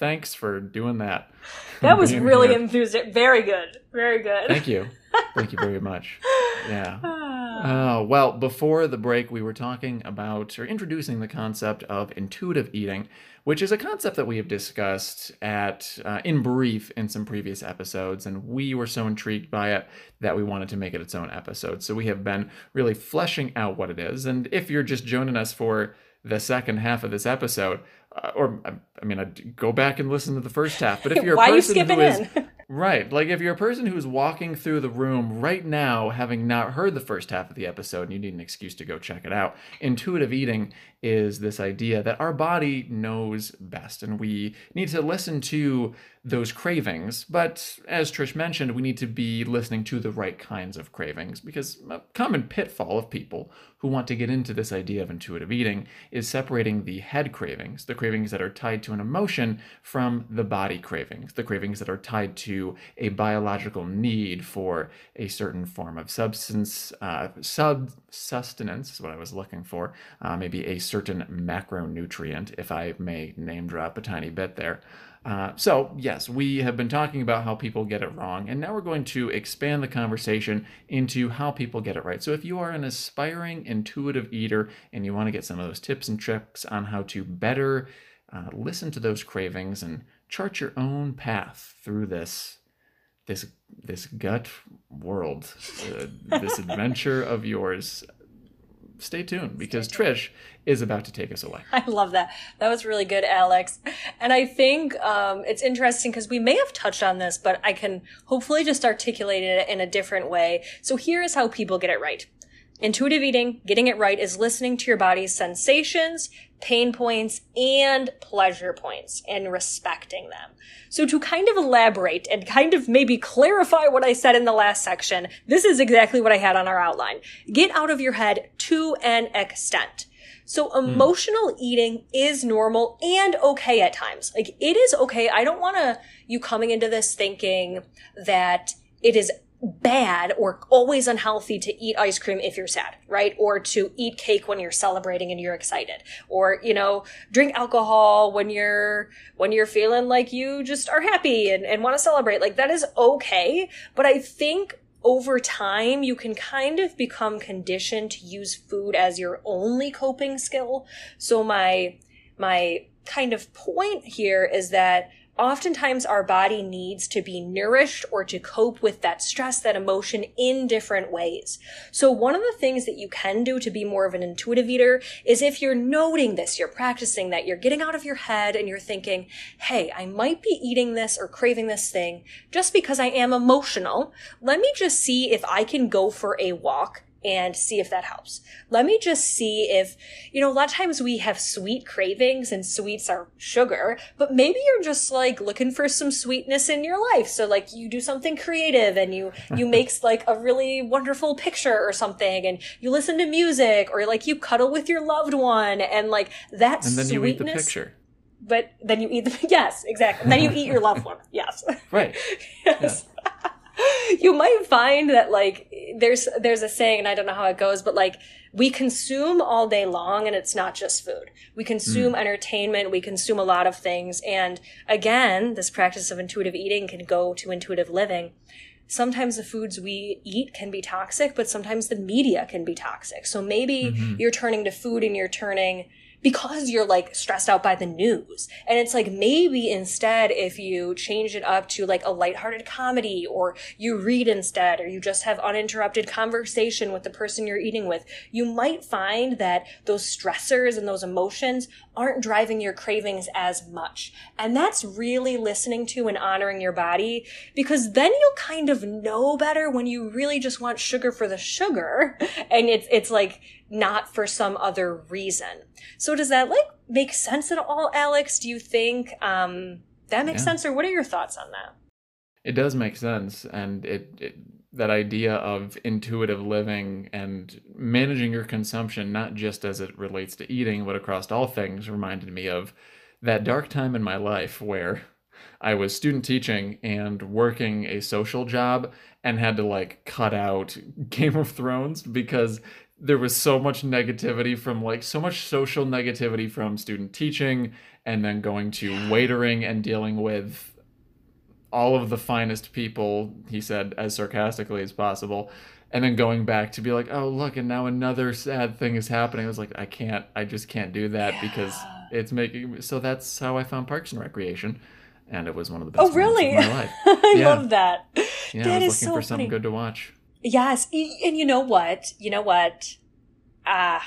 thanks for doing that. That was really enthusiastic. Very good. Very good. Thank you. Thank you very much. Yeah. Uh, well, before the break, we were talking about or introducing the concept of intuitive eating, which is a concept that we have discussed at uh, in brief in some previous episodes, and we were so intrigued by it that we wanted to make it its own episode. So we have been really fleshing out what it is. And if you're just joining us for the second half of this episode, uh, or I mean, I'd go back and listen to the first half. But if you're a person you who is? Right. Like if you're a person who's walking through the room right now, having not heard the first half of the episode, and you need an excuse to go check it out, intuitive eating is this idea that our body knows best and we need to listen to those cravings. But as Trish mentioned, we need to be listening to the right kinds of cravings because a common pitfall of people who want to get into this idea of intuitive eating is separating the head cravings, the cravings that are tied to an emotion, from the body cravings, the cravings that are tied to a biological need for a certain form of substance, uh, sub sustenance is what I was looking for, uh, maybe a certain macronutrient, if I may name drop a tiny bit there. Uh, so, yes, we have been talking about how people get it wrong, and now we're going to expand the conversation into how people get it right. So, if you are an aspiring intuitive eater and you want to get some of those tips and tricks on how to better uh, listen to those cravings and chart your own path through this this this gut world, uh, this adventure of yours, stay tuned because Trish is about to take us away. I love that. That was really good, Alex. And I think um, it's interesting because we may have touched on this, but I can hopefully just articulate it in a different way. So here is how people get it right. Intuitive eating, getting it right, is listening to your body's sensations, pain points, and pleasure points and respecting them. So to kind of elaborate and kind of maybe clarify what I said in the last section, this is exactly what I had on our outline. Get out of your head to an extent. So hmm. emotional eating is normal and okay at times. Like it is okay. I don't want to you coming into this thinking that it is bad or always unhealthy to eat ice cream if you're sad, right? Or to eat cake when you're celebrating and you're excited. Or, you know, drink alcohol when you're when you're feeling like you just are happy and, and want to celebrate. Like that is okay. But I think over time, you can kind of become conditioned to use food as your only coping skill. So my, my kind of point here is that oftentimes our body needs to be nourished or to cope with that stress, that emotion in different ways. So one of the things that you can do to be more of an intuitive eater is if you're noting this, you're practicing that, you're getting out of your head and you're thinking, Hey, I might be eating this or craving this thing just because I am emotional. Let me just see if I can go for a walk and see if that helps. Let me just see if, you know, a lot of times we have sweet cravings and sweets are sugar, but maybe you're just like looking for some sweetness in your life. So like you do something creative and you, you make like a really wonderful picture or something and you listen to music or like you cuddle with your loved one and like that And then sweetness. you eat the picture. But then you eat the, yes, exactly. And then you eat your loved one. Yes. Right. yes. you might find that like there's there's a saying and i don't know how it goes but like we consume all day long and it's not just food. We consume hmm. entertainment we consume a lot of things and again this practice of intuitive eating can go to intuitive living. Sometimes the foods we eat can be toxic but sometimes the media can be toxic. So maybe mm-hmm. you're turning to food and you're turning because you're like stressed out by the news. And it's like maybe instead if you change it up to like a lighthearted comedy or you read instead or you just have uninterrupted conversation with the person you're eating with, you might find that those stressors and those emotions aren't driving your cravings as much. And that's really listening to and honoring your body because then you'll kind of know better when you really just want sugar for the sugar and it's, it's like not for some other reason. So does that like make sense at all, Alex? Do you think, um, that makes Yeah. sense or what are your thoughts on that? It does make sense, and it, it that idea of intuitive living and managing your consumption, not just as it relates to eating, but across all things, reminded me of that dark time in my life where I was student teaching and working a social job and had to like cut out Game of Thrones because there was so much negativity from like so much social negativity from student teaching and then going to waitering and dealing with all of the finest people, he said as sarcastically as possible, and then going back to be like, oh, look, and now another sad thing is happening. I was like, I can't, I just can't do that because it's making. So that's how I found Parks and Recreation, and it was one of the oh, best. Oh, really? moments of my life. I Yeah. love that. Yeah, That I was looking so for something good to watch. Yes, and you know what? You know what? Ah,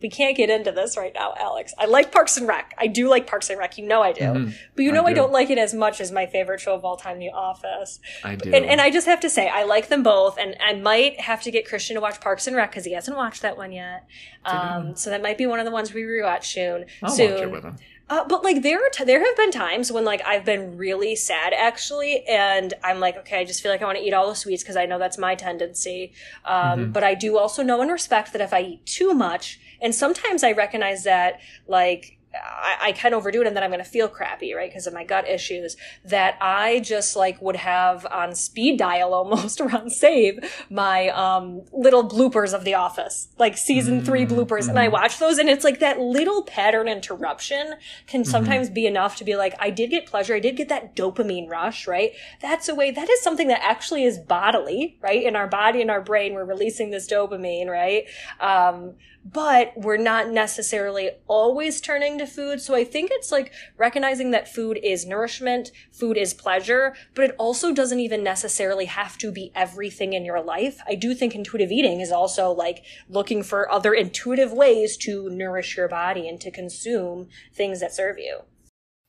we can't get into this right now, Alex. I like Parks and Rec. I do like Parks and Rec. You know I do. Mhm. But you know I, do. don't like it as much as my favorite show of all time, The Office. I do. And, and I just have to say, I like them both, and I might have to get Christian to watch Parks and Rec because he hasn't watched that one yet. Um, so that might be one of the ones we rewatch soon. I'll soon. watch it with him. Uh, but like there are t- there have been times when like I've been really sad actually, and I'm like, okay, I just feel like I want to eat all the sweets because I know that's my tendency. Um, Mhm. But I do also know and respect that if I eat too much, and sometimes I recognize that like. I, I can overdo it and then I'm going to feel crappy, right? Because of my gut issues. That I just like would have on speed dial almost around save my um, little bloopers of The Office, like season three Mm, bloopers. And I mhm. watch those and it's like that little pattern interruption can Mm-hmm. sometimes be enough to be like, I did get pleasure. I did get that dopamine rush, right? That's a way, that is something that actually is bodily, right? In our body and our brain, we're releasing this dopamine, right? Um, but we're not necessarily always turning to food. So I think it's like recognizing that food is nourishment, food is pleasure, but it also doesn't even necessarily have to be everything in your life. I do think intuitive eating is also like looking for other intuitive ways to nourish your body and to consume things that serve you.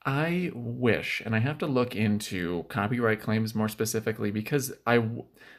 I wish, and I have to look into copyright claims more specifically because I,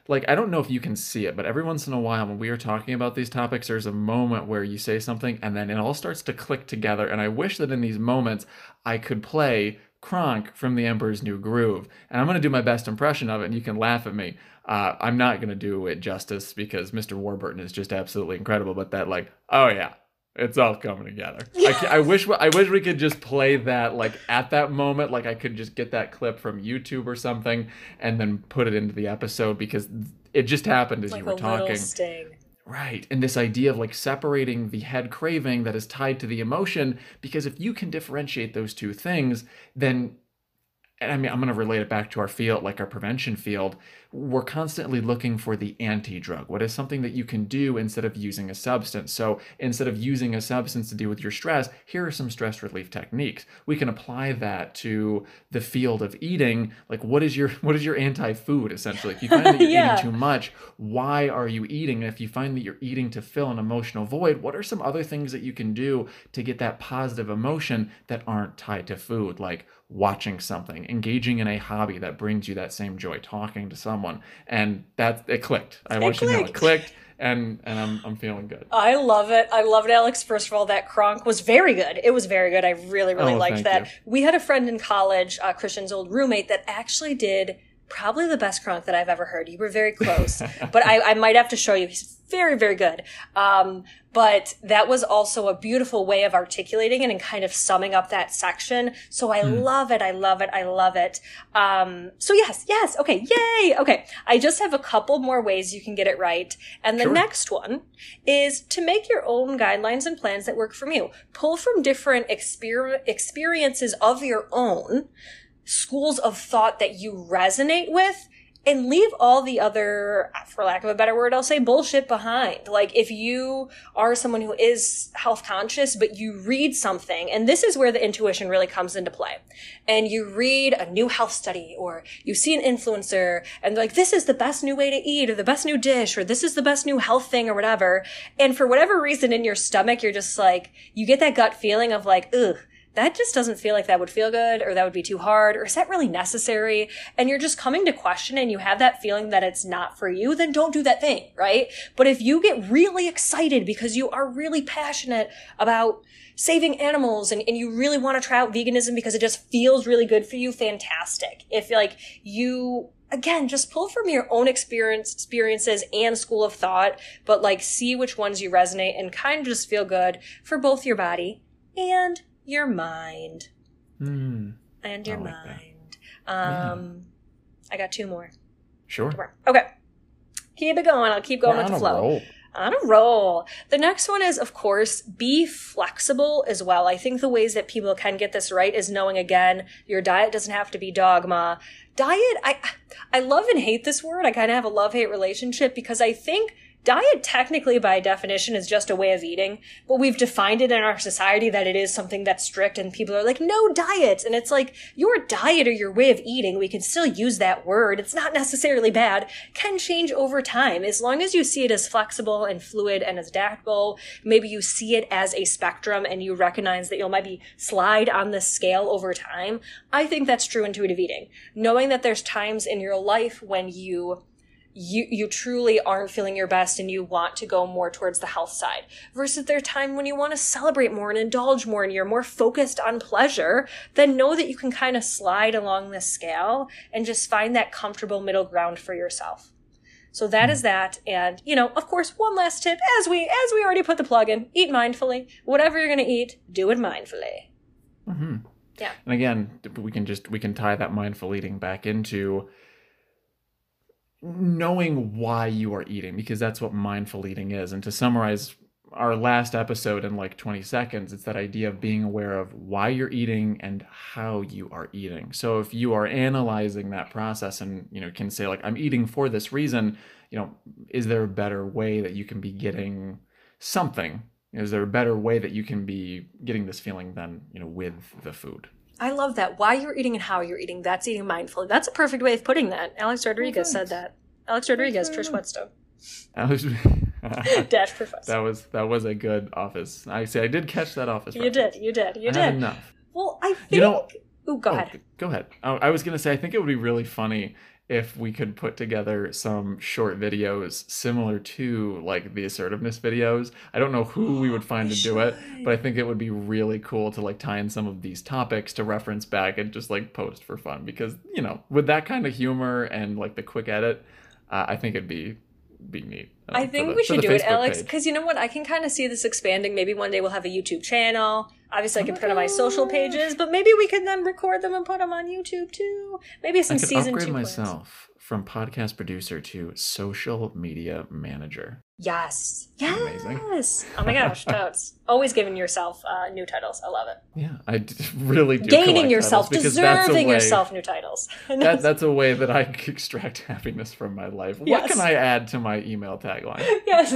like, I don't know if you can see it, but every once in a while when we are talking about these topics, there's a moment where you say something and then it all starts to click together. And I wish that in these moments I could play Kronk from The Emperor's New Groove. And I'm going to do my best impression of it, and you can laugh at me. Uh, I'm not going to do it justice because Mr. Warburton is just absolutely incredible, but that, like, oh yeah, it's all coming together. I, I wish I wish we could just play that like at that moment. Like I could just get that clip from YouTube or something and then put it into the episode because it just happened as Like you were talking. Right. And this idea of like separating the head craving that is tied to the emotion, because if you can differentiate those two things, then, and I mean, I'm going to relate it back to our field, like our prevention field. We're constantly looking for the anti drug. What is something that you can do instead of using a substance? So instead of using a substance to deal with your stress, here are some stress relief techniques. We can apply that to the field of eating. Like, what is your what is your anti food essentially? If you find that you're Yeah. eating too much, why are you eating? And if you find that you're eating to fill an emotional void, what are some other things that you can do to get that positive emotion that aren't tied to food? Like watching something, engaging in a hobby that brings you that same joy, talking to someone. And that it clicked. I want you to know it clicked. and and I'm I'm feeling good. I love it. I love it, Alex. First of all, that Kronk was very good. It was very good. I really, really Oh, liked that. you. We had a friend in college, uh, Christian's old roommate, that actually did probably the best Kronk that I've ever heard. You were very close, but I, I might have to show you. He's very, very good. Um, but that was also a beautiful way of articulating it and kind of summing up that section. So I Hmm. love it. I love it. I love it. Um, so yes, yes. Okay. Yay. Okay. I just have a couple more ways you can get it right. And the Sure. next one is to make your own guidelines and plans that work for you. Pull from different exper- experiences of your own, schools of thought that you resonate with, and leave all the other, for lack of a better word, I'll say bullshit behind. Like if you are someone who is health conscious, but you read something, and this is where the intuition really comes into play, and you read a new health study or you see an influencer and like, this is the best new way to eat or the best new dish or this is the best new health thing or whatever. And for whatever reason in your stomach, you're just like, you get that gut feeling of like, ugh, that just doesn't feel like that would feel good or that would be too hard or is that really necessary? And you're just coming to question and you have that feeling that it's not for you then don't do that thing right? But if you get really excited because you are really passionate about saving animals and, and you really want to try out veganism because it just feels really good for you fantastic. If like you again just pull from your own experience experiences and school of thought but like see which ones you resonate and kind of just feel good for both your body and your mind. Hmm. And your like mind. Um, I got two more. Sure. Two more. Okay. Keep it going. I'll keep going We're with the flow. roll. On a roll. The next one is, of course, be flexible as well. I think the ways that people can get this right is knowing again, your diet doesn't have to be dogma. Diet, I, I love and hate this word. I kind of have a love hate relationship because I think diet technically by definition is just a way of eating, but we've defined it in our society that it is something that's strict and people are like, no diet. And it's like your diet or your way of eating, we can still use that word. It's not necessarily bad, can change over time. As long as you see it as flexible and fluid and as adaptable, maybe you see it as a spectrum and you recognize that you'll maybe slide on the scale over time. I think that's true intuitive eating. Knowing that there's times in your life when you you you truly aren't feeling your best and you want to go more towards the health side versus there time when you want to celebrate more and indulge more and you're more focused on pleasure then know that you can kind of slide along this scale and just find that comfortable middle ground for yourself so that is that and you know of course one last tip as we as we already put the plug in eat mindfully whatever you're going to eat do it mindfully mm-hmm. Yeah. And again, we can just we can tie that mindful eating back into knowing why you are eating because that's what mindful eating is. And to summarize our last episode in like 20 seconds, it's that idea of being aware of why you're eating and how you are eating. So if you are analyzing that process and, you know, can say like I'm eating for this reason, you know, is there a better way that you can be getting something? Is there a better way that you can be getting this feeling than, you know, with the food? I love that. Why you're eating and how you're eating. That's eating mindfully. That's a perfect way of putting that. Alex Rodriguez said that. Alex Rodriguez, very Trish much. Whetstone. That was Dash professor. that was that was a good office. I see. I did catch that office. You reference. did. You did. You I have did. enough. Well, I think. You know- Ooh, go Oh, ahead. Go ahead. I, I was gonna say I think it would be really funny if we could put together some short videos similar to like the assertiveness videos. I don't know who we would find to do it, but I think it would be really cool to like tie in some of these topics to reference back and just like post for fun because you know with that kind of humor and like the quick edit, uh, I think it'd be be neat. uh, I think the- we should do it, Alex, because you know what? I can kind of see this expanding. Maybe one day we'll have a YouTube channel. Obviously, I can put it on my social pages, but maybe we can then record them and put them on YouTube too. Maybe some I could season upgrade two. plans. myself from podcast producer to social media manager. Yes. Amazing. Yes. Oh my gosh, totes. Always giving yourself uh, new titles. I love it. Yeah, I d- really do. Gaining yourself, titles that's deserving way- yourself new titles. That, that's a way that I extract happiness from my life. What Yes. can I add to my email tagline? yes.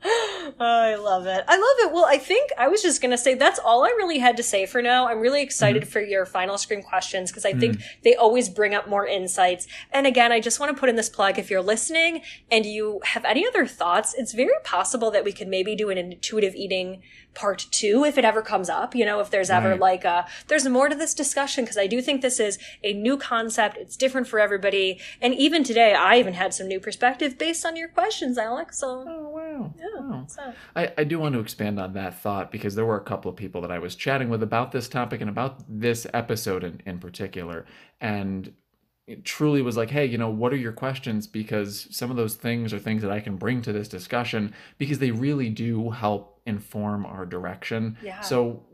I love it. I love it. Well, I think I was just going to say that's all I really had to say for now. I'm really excited Mm-hmm. for your final scream questions because I think they always bring up more insights. And again, I just want to put in this plug if you're listening and you have any other thoughts, it's very possible that we could maybe do an intuitive eating part two if it ever comes up. You know, if there's ever Right. like a, there's more to this discussion because I do think this is a new concept. It's different for everybody. And even today, I even had some new perspective based on your questions, Alex. So, Oh wow! yeah. Wow. So. I, I do want to expand on that thought because there were a couple of people that I was chatting with about this topic and about this episode in, in particular. And it truly was like, hey, you know, what are your questions? Because some of those things are things that I can bring to this discussion because they really do help inform our direction. Yeah. So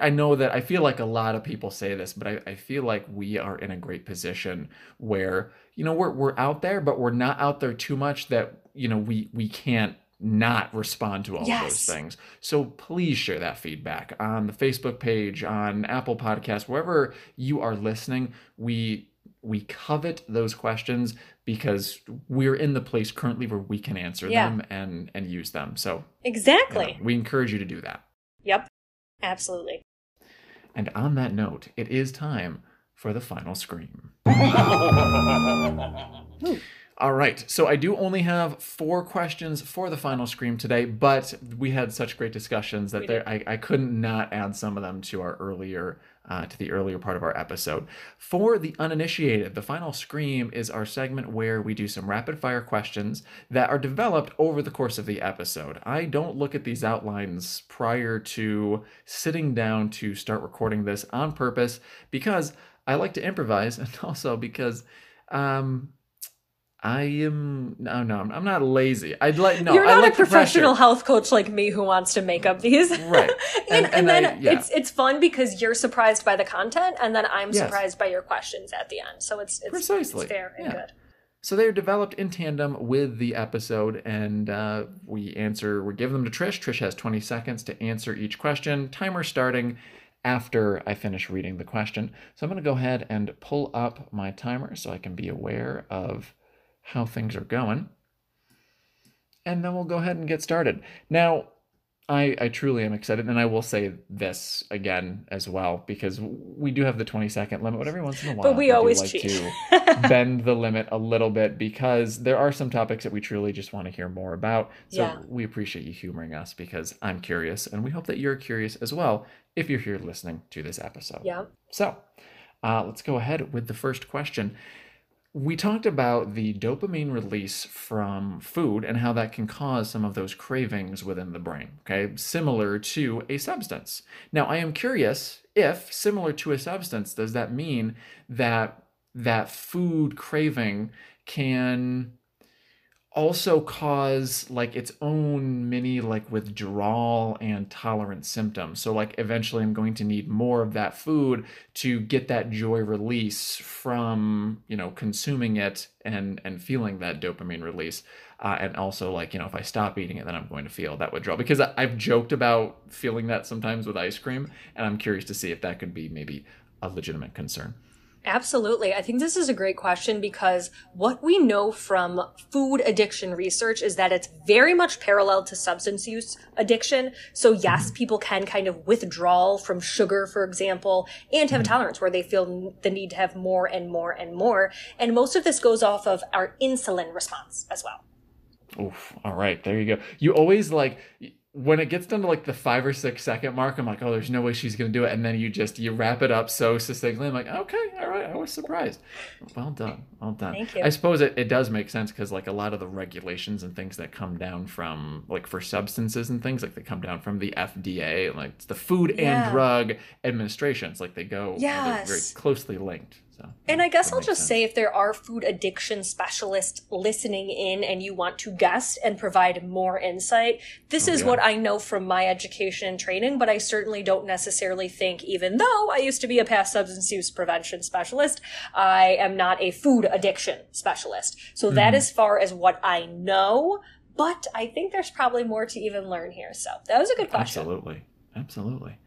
I know that I feel like a lot of people say this, but I, I feel like we are in a great position where, you know, we're, we're out there, but we're not out there too much that, you know, we, we can't not respond to all of those Yes. things. So please share that feedback on the Facebook page, on Apple Podcasts, wherever you are listening. We we covet those questions because we're in the place currently where we can answer Yeah. them and and use them. So you know, Exactly. we encourage you to do that. Yep. Absolutely. And on that note, it is time for the final scream. All right, so I do only have four questions for the final scream today, but we had such great discussions that there, I, I couldn't not add some of them to our earlier, uh, to the earlier part of our episode. For the uninitiated, the final scream is our segment where we do some rapid fire questions that are developed over the course of the episode. I don't look at these outlines prior to sitting down to start recording this on purpose because I like to improvise and also because um I am no no I'm not lazy. I'd like no You're I not like a professional health coach like me who wants to make up these. Right. and, And- and, and then I- yeah. it's it's fun because you're surprised by the content and then I'm Yes. surprised by your questions at the end. So it's it's, Precisely. it's fair and Yeah. good. So they're developed in tandem with the episode, and uh, we answer. We give them to Trish. Trish has 20 seconds to answer each question. Timer starting after I finish reading the question. So I'm going to go ahead and pull up my timer so I can be aware of how things are going, and then we'll go ahead and get started. Now, I, I truly am excited, and I will say this again as well because we do have the 20 second limit, but every once in a while, But we do always like cheat. to bend the limit a little bit because there are some topics that we truly just want to hear more about. So Yeah. we appreciate you humoring us because I'm curious, and we hope that you're curious as well if you're here listening to this episode. yeah. So uh, let's go ahead with the first question. We talked about the dopamine release from food and how that can cause some of those cravings within the brain, okay? Similar to a substance. Now, I am curious if, similar to a substance, does that mean that that food craving can also cause like its own mini like withdrawal and tolerance symptoms. So like eventually I'm going to need more of that food to get that joy release from, you know, consuming it and and feeling that dopamine release. Uh, and also like, you know, if I stop eating it then I'm going to feel that withdrawal because I- I've joked about feeling that sometimes with ice cream and I'm curious to see if that could be maybe a legitimate concern. Absolutely. I think this is a great question because what we know from food addiction research is that it's very much parallel to substance use addiction. So yes, mm-hmm. people can kind of withdraw from sugar, for example, and have a tolerance where they feel the need to have more and more and more. And most of this goes off of our insulin response as well. Oof. All right, there you go. You always like when it gets down to like the five or six second mark. I'm like, oh, there's no way she's gonna do it, and then you just you wrap it up so succinctly. I'm like, okay, all right. I was surprised. Well done, well done. Thank you. I suppose it, it does make sense because like a lot of the regulations and things that come down from like for substances and things like they come down from the FDA, like it's the Food Yeah. and Drug Administration. It's like they go you know, very closely linked. So And I guess I'll just sense. say if there are food addiction specialists listening in and you want to guest and provide more insight, this Oh, is yeah. what I know from my education and training, but I certainly don't necessarily think, even though I used to be a past substance use prevention specialist, I am not a food addiction specialist. So that Mm-hmm. as far as what I know, but I think there's probably more to even learn here. So that was a good question. Absolutely. Absolutely.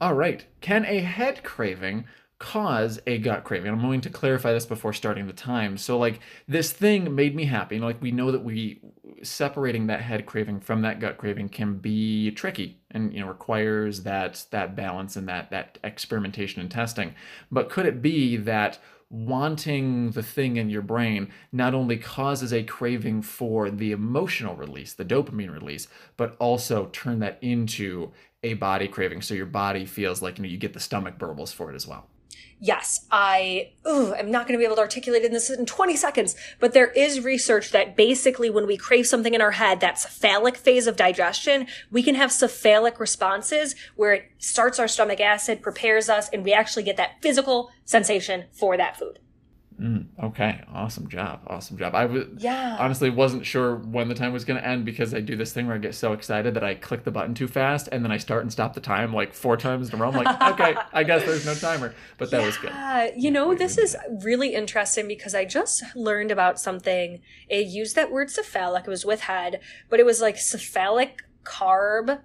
All right. Can a head craving cause a gut craving? I'm going to clarify this before starting the time. So, like, this thing made me happy. And, like, we know that we separating that head craving from that gut craving can be tricky and, you know, requires that that balance and that that experimentation and testing. But could it be that wanting the thing in your brain not only causes a craving for the emotional release, the dopamine release, but also turn that into a body craving. So your body feels like you know you get the stomach burbles for it as well. Yes, I ooh, I'm not going to be able to articulate in this in 20 seconds, but there is research that basically when we crave something in our head, that cephalic phase of digestion, we can have cephalic responses where it starts our stomach acid, prepares us, and we actually get that physical sensation for that food. Mm, okay, awesome job, awesome job. I was Yeah. honestly wasn't sure when the time was going to end because I do this thing where I get so excited that I click the button too fast and then I start and stop the time like four times in a row. I'm like, okay, I guess there's no timer, but that was good. Yeah, you know, we this is really interesting because I just learned about something. It used that word cephalic. It was with head, but it was like cephalic carb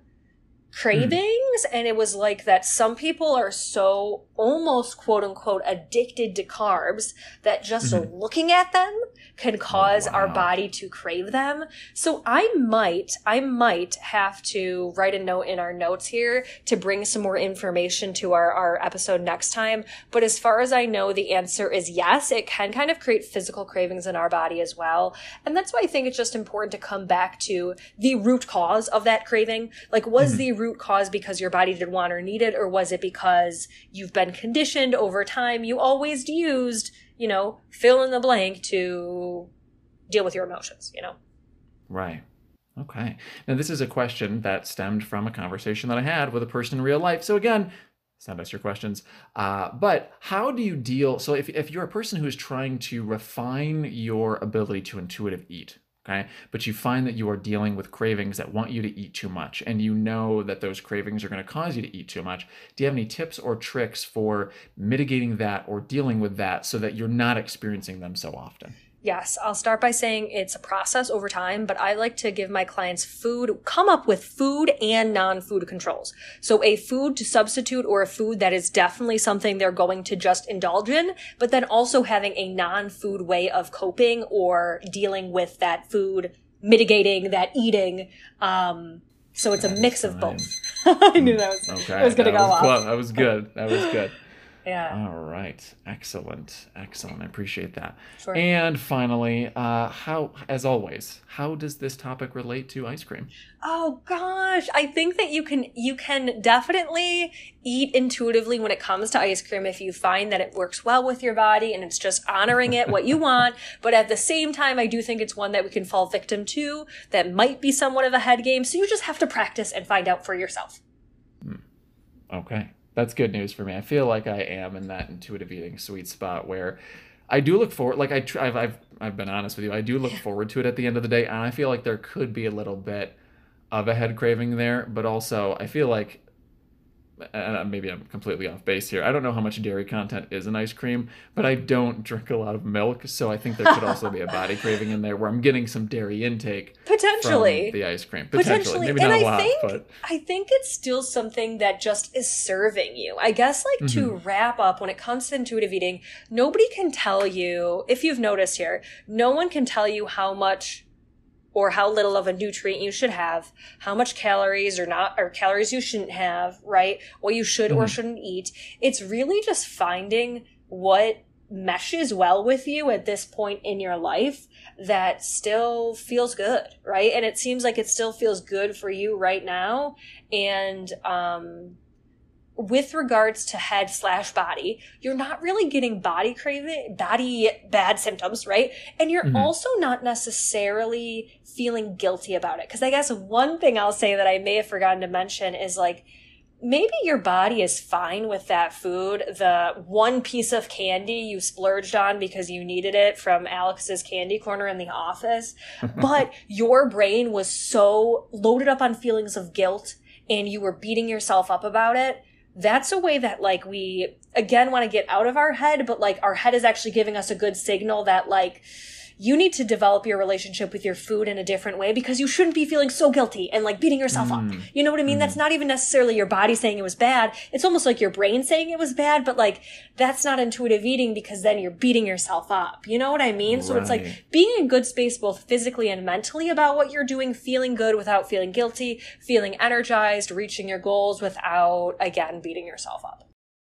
cravings and it was like that some people are so almost quote unquote addicted to carbs that just Mhm. looking at them can cause our wow. body to crave them so i might i might have to write a note in our notes here to bring some more information to our, our episode next time but as far as i know the answer is yes it can kind of create physical cravings in our body as well and that's why i think it's just important to come back to the root cause of that craving like was Mhm. the root cause because your body didn't want or need it or was it because you've been conditioned over time you always used you know fill in the blank to deal with your emotions you know Right. Okay. Now, this is a question that stemmed from a conversation that I had with a person in real life. So, again, send us your questions. Uh, but how do you deal? So, if, if you're a person who is trying to refine your ability to intuitive eat, okay, but you find that you are dealing with cravings that want you to eat too much, and you know that those cravings are going to cause you to eat too much, do you have any tips or tricks for mitigating that or dealing with that so that you're not experiencing them so often? Yes, I'll start by saying it's a process over time, but I like to give my clients food, come up with food and non food controls. So a food to substitute or a food that is definitely something they're going to just indulge in, but then also having a non food way of coping or dealing with that food, mitigating that eating. Um, so it's a mix of both. I knew that was, Okay. that was going to go close. That was good. That was good. Yeah, All right. Excellent. Excellent. I appreciate that. sure. And finally, uh, how, as always, how does this topic relate to ice cream? Oh gosh, I think that you can you can definitely eat intuitively when it comes to ice cream if you find that it works well with your body and it's just honoring it what you want, but at the same time I do think it's one that we can fall victim to that might be somewhat of a head game, so you just have to practice and find out for yourself. Okay. That's good news for me. I feel like I am in that intuitive eating sweet spot where I do look forward. Like I, tr- I've, I've, I've been honest with you. I do look forward to it at the end of the day, and I feel like there could be a little bit of a head craving there, but also I feel like and maybe I'm completely off base here. I don't know how much dairy content is in ice cream, but I don't drink a lot of milk, so I think there could also be a body craving in there where I'm getting some dairy intake Potentially. from the ice cream. Potentially, Potentially. maybe and not a I lot, think but I think it's still something that just is serving you. I guess like to Mm-hmm. wrap up when it comes to intuitive eating, nobody can tell you, if you've noticed here, no one can tell you how much or how little of a nutrient you should have, how much calories or not or calories you shouldn't have, right? What you should or Mhm. shouldn't eat. It's really just finding what meshes well with you at this point in your life that still feels good, right? And it seems like it still feels good for you right now. And um with regards to head slash body, you're not really getting body craving, body bad symptoms, right? And you're Mhm. also not necessarily feeling guilty about it. Cause I guess one thing I'll say that I may have forgotten to mention is like, maybe your body is fine with that food. The one piece of candy you splurged on because you needed it from Alex's candy corner in the office, but your brain was so loaded up on feelings of guilt and you were beating yourself up about it. That's a way that like we again want to get out of our head, but like our head is actually giving us a good signal that like you need to develop your relationship with your food in a different way because you shouldn't be feeling so guilty and like beating yourself up. Mm. You know what I mean? That's not even necessarily your body saying it was bad. It's almost like your brain saying it was bad, but like that's not intuitive eating because then you're beating yourself up. You know what I mean? So it's like being in good space both physically and mentally about what you're doing, feeling good without feeling guilty, feeling energized, reaching your goals without again beating yourself up.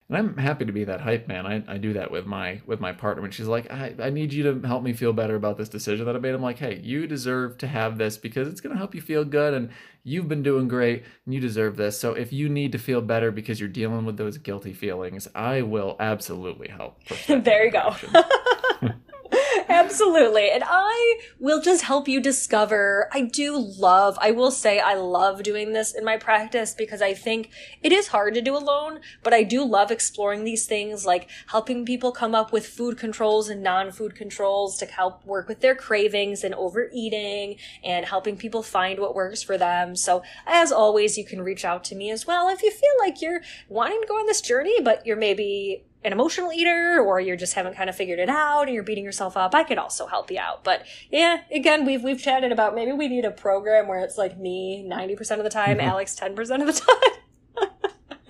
And I'm happy to be that hype man. I, I do that with my with my partner when she's like, I, I need you to help me feel better about this decision that I made. I'm like, hey, you deserve to have this because it's gonna help you feel good and you've been doing great and you deserve this. So if you need to feel better because you're dealing with those guilty feelings, I will absolutely help. push that in there you go. Absolutely. And I will just help you discover. I do love, I will say, I love doing this in my practice because I think it is hard to do alone, but I do love exploring these things, like helping people come up with food controls and non food controls to help work with their cravings and overeating and helping people find what works for them. So, as always, you can reach out to me as well if you feel like you're wanting to go on this journey, but you're maybe an emotional eater or you just haven't kind of figured it out and you're beating yourself up, I could also help you out. But yeah, again, we've we've chatted about maybe we need a program where it's like me 90% of the time, Mm-hmm. Alex 10% of the time.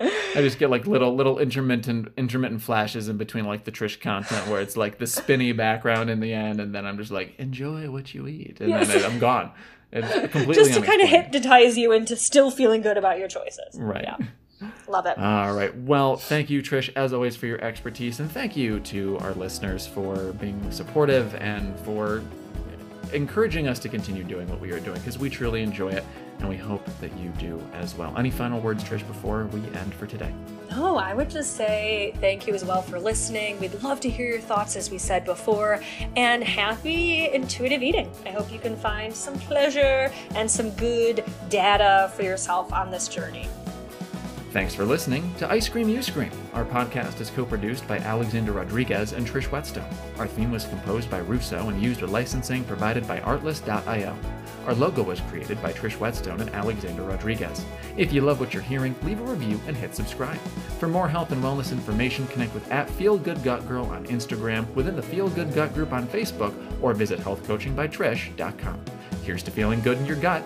I just get like little little intermittent intermittent flashes in between like the Trish content where it's like the spinny background in the end, and then I'm just like enjoy what you eat, and Yes. then I'm gone. It's completely just to kind of hypnotize you into still feeling good about your choices. Right. Yeah. Love it. All right. Well, thank you, Trish, as always, for your expertise, and thank you to our listeners for being supportive and for encouraging us to continue doing what we are doing because we truly enjoy it, and we hope that you do as well. Any final words, Trish, before we end for today? No, I would just say thank you as well for listening. We'd love to hear your thoughts, as we said before, and happy intuitive eating. I hope you can find some pleasure and some good data for yourself on this journey. Thanks for listening to Ice Cream You Scream. Our podcast is co produced by Alexander Rodriguez and Trish Whetstone. Our theme was composed by Russo and used with licensing provided by Artlist.io. Our logo was created by Trish Whetstone and Alexander Rodriguez. If you love what you're hearing, leave a review and hit subscribe. For more health and wellness information, connect with at Feel Good Gut Girl on Instagram, within the Feel Good Gut group on Facebook, or visit healthcoachingbytrish.com. Here's to feeling good in your gut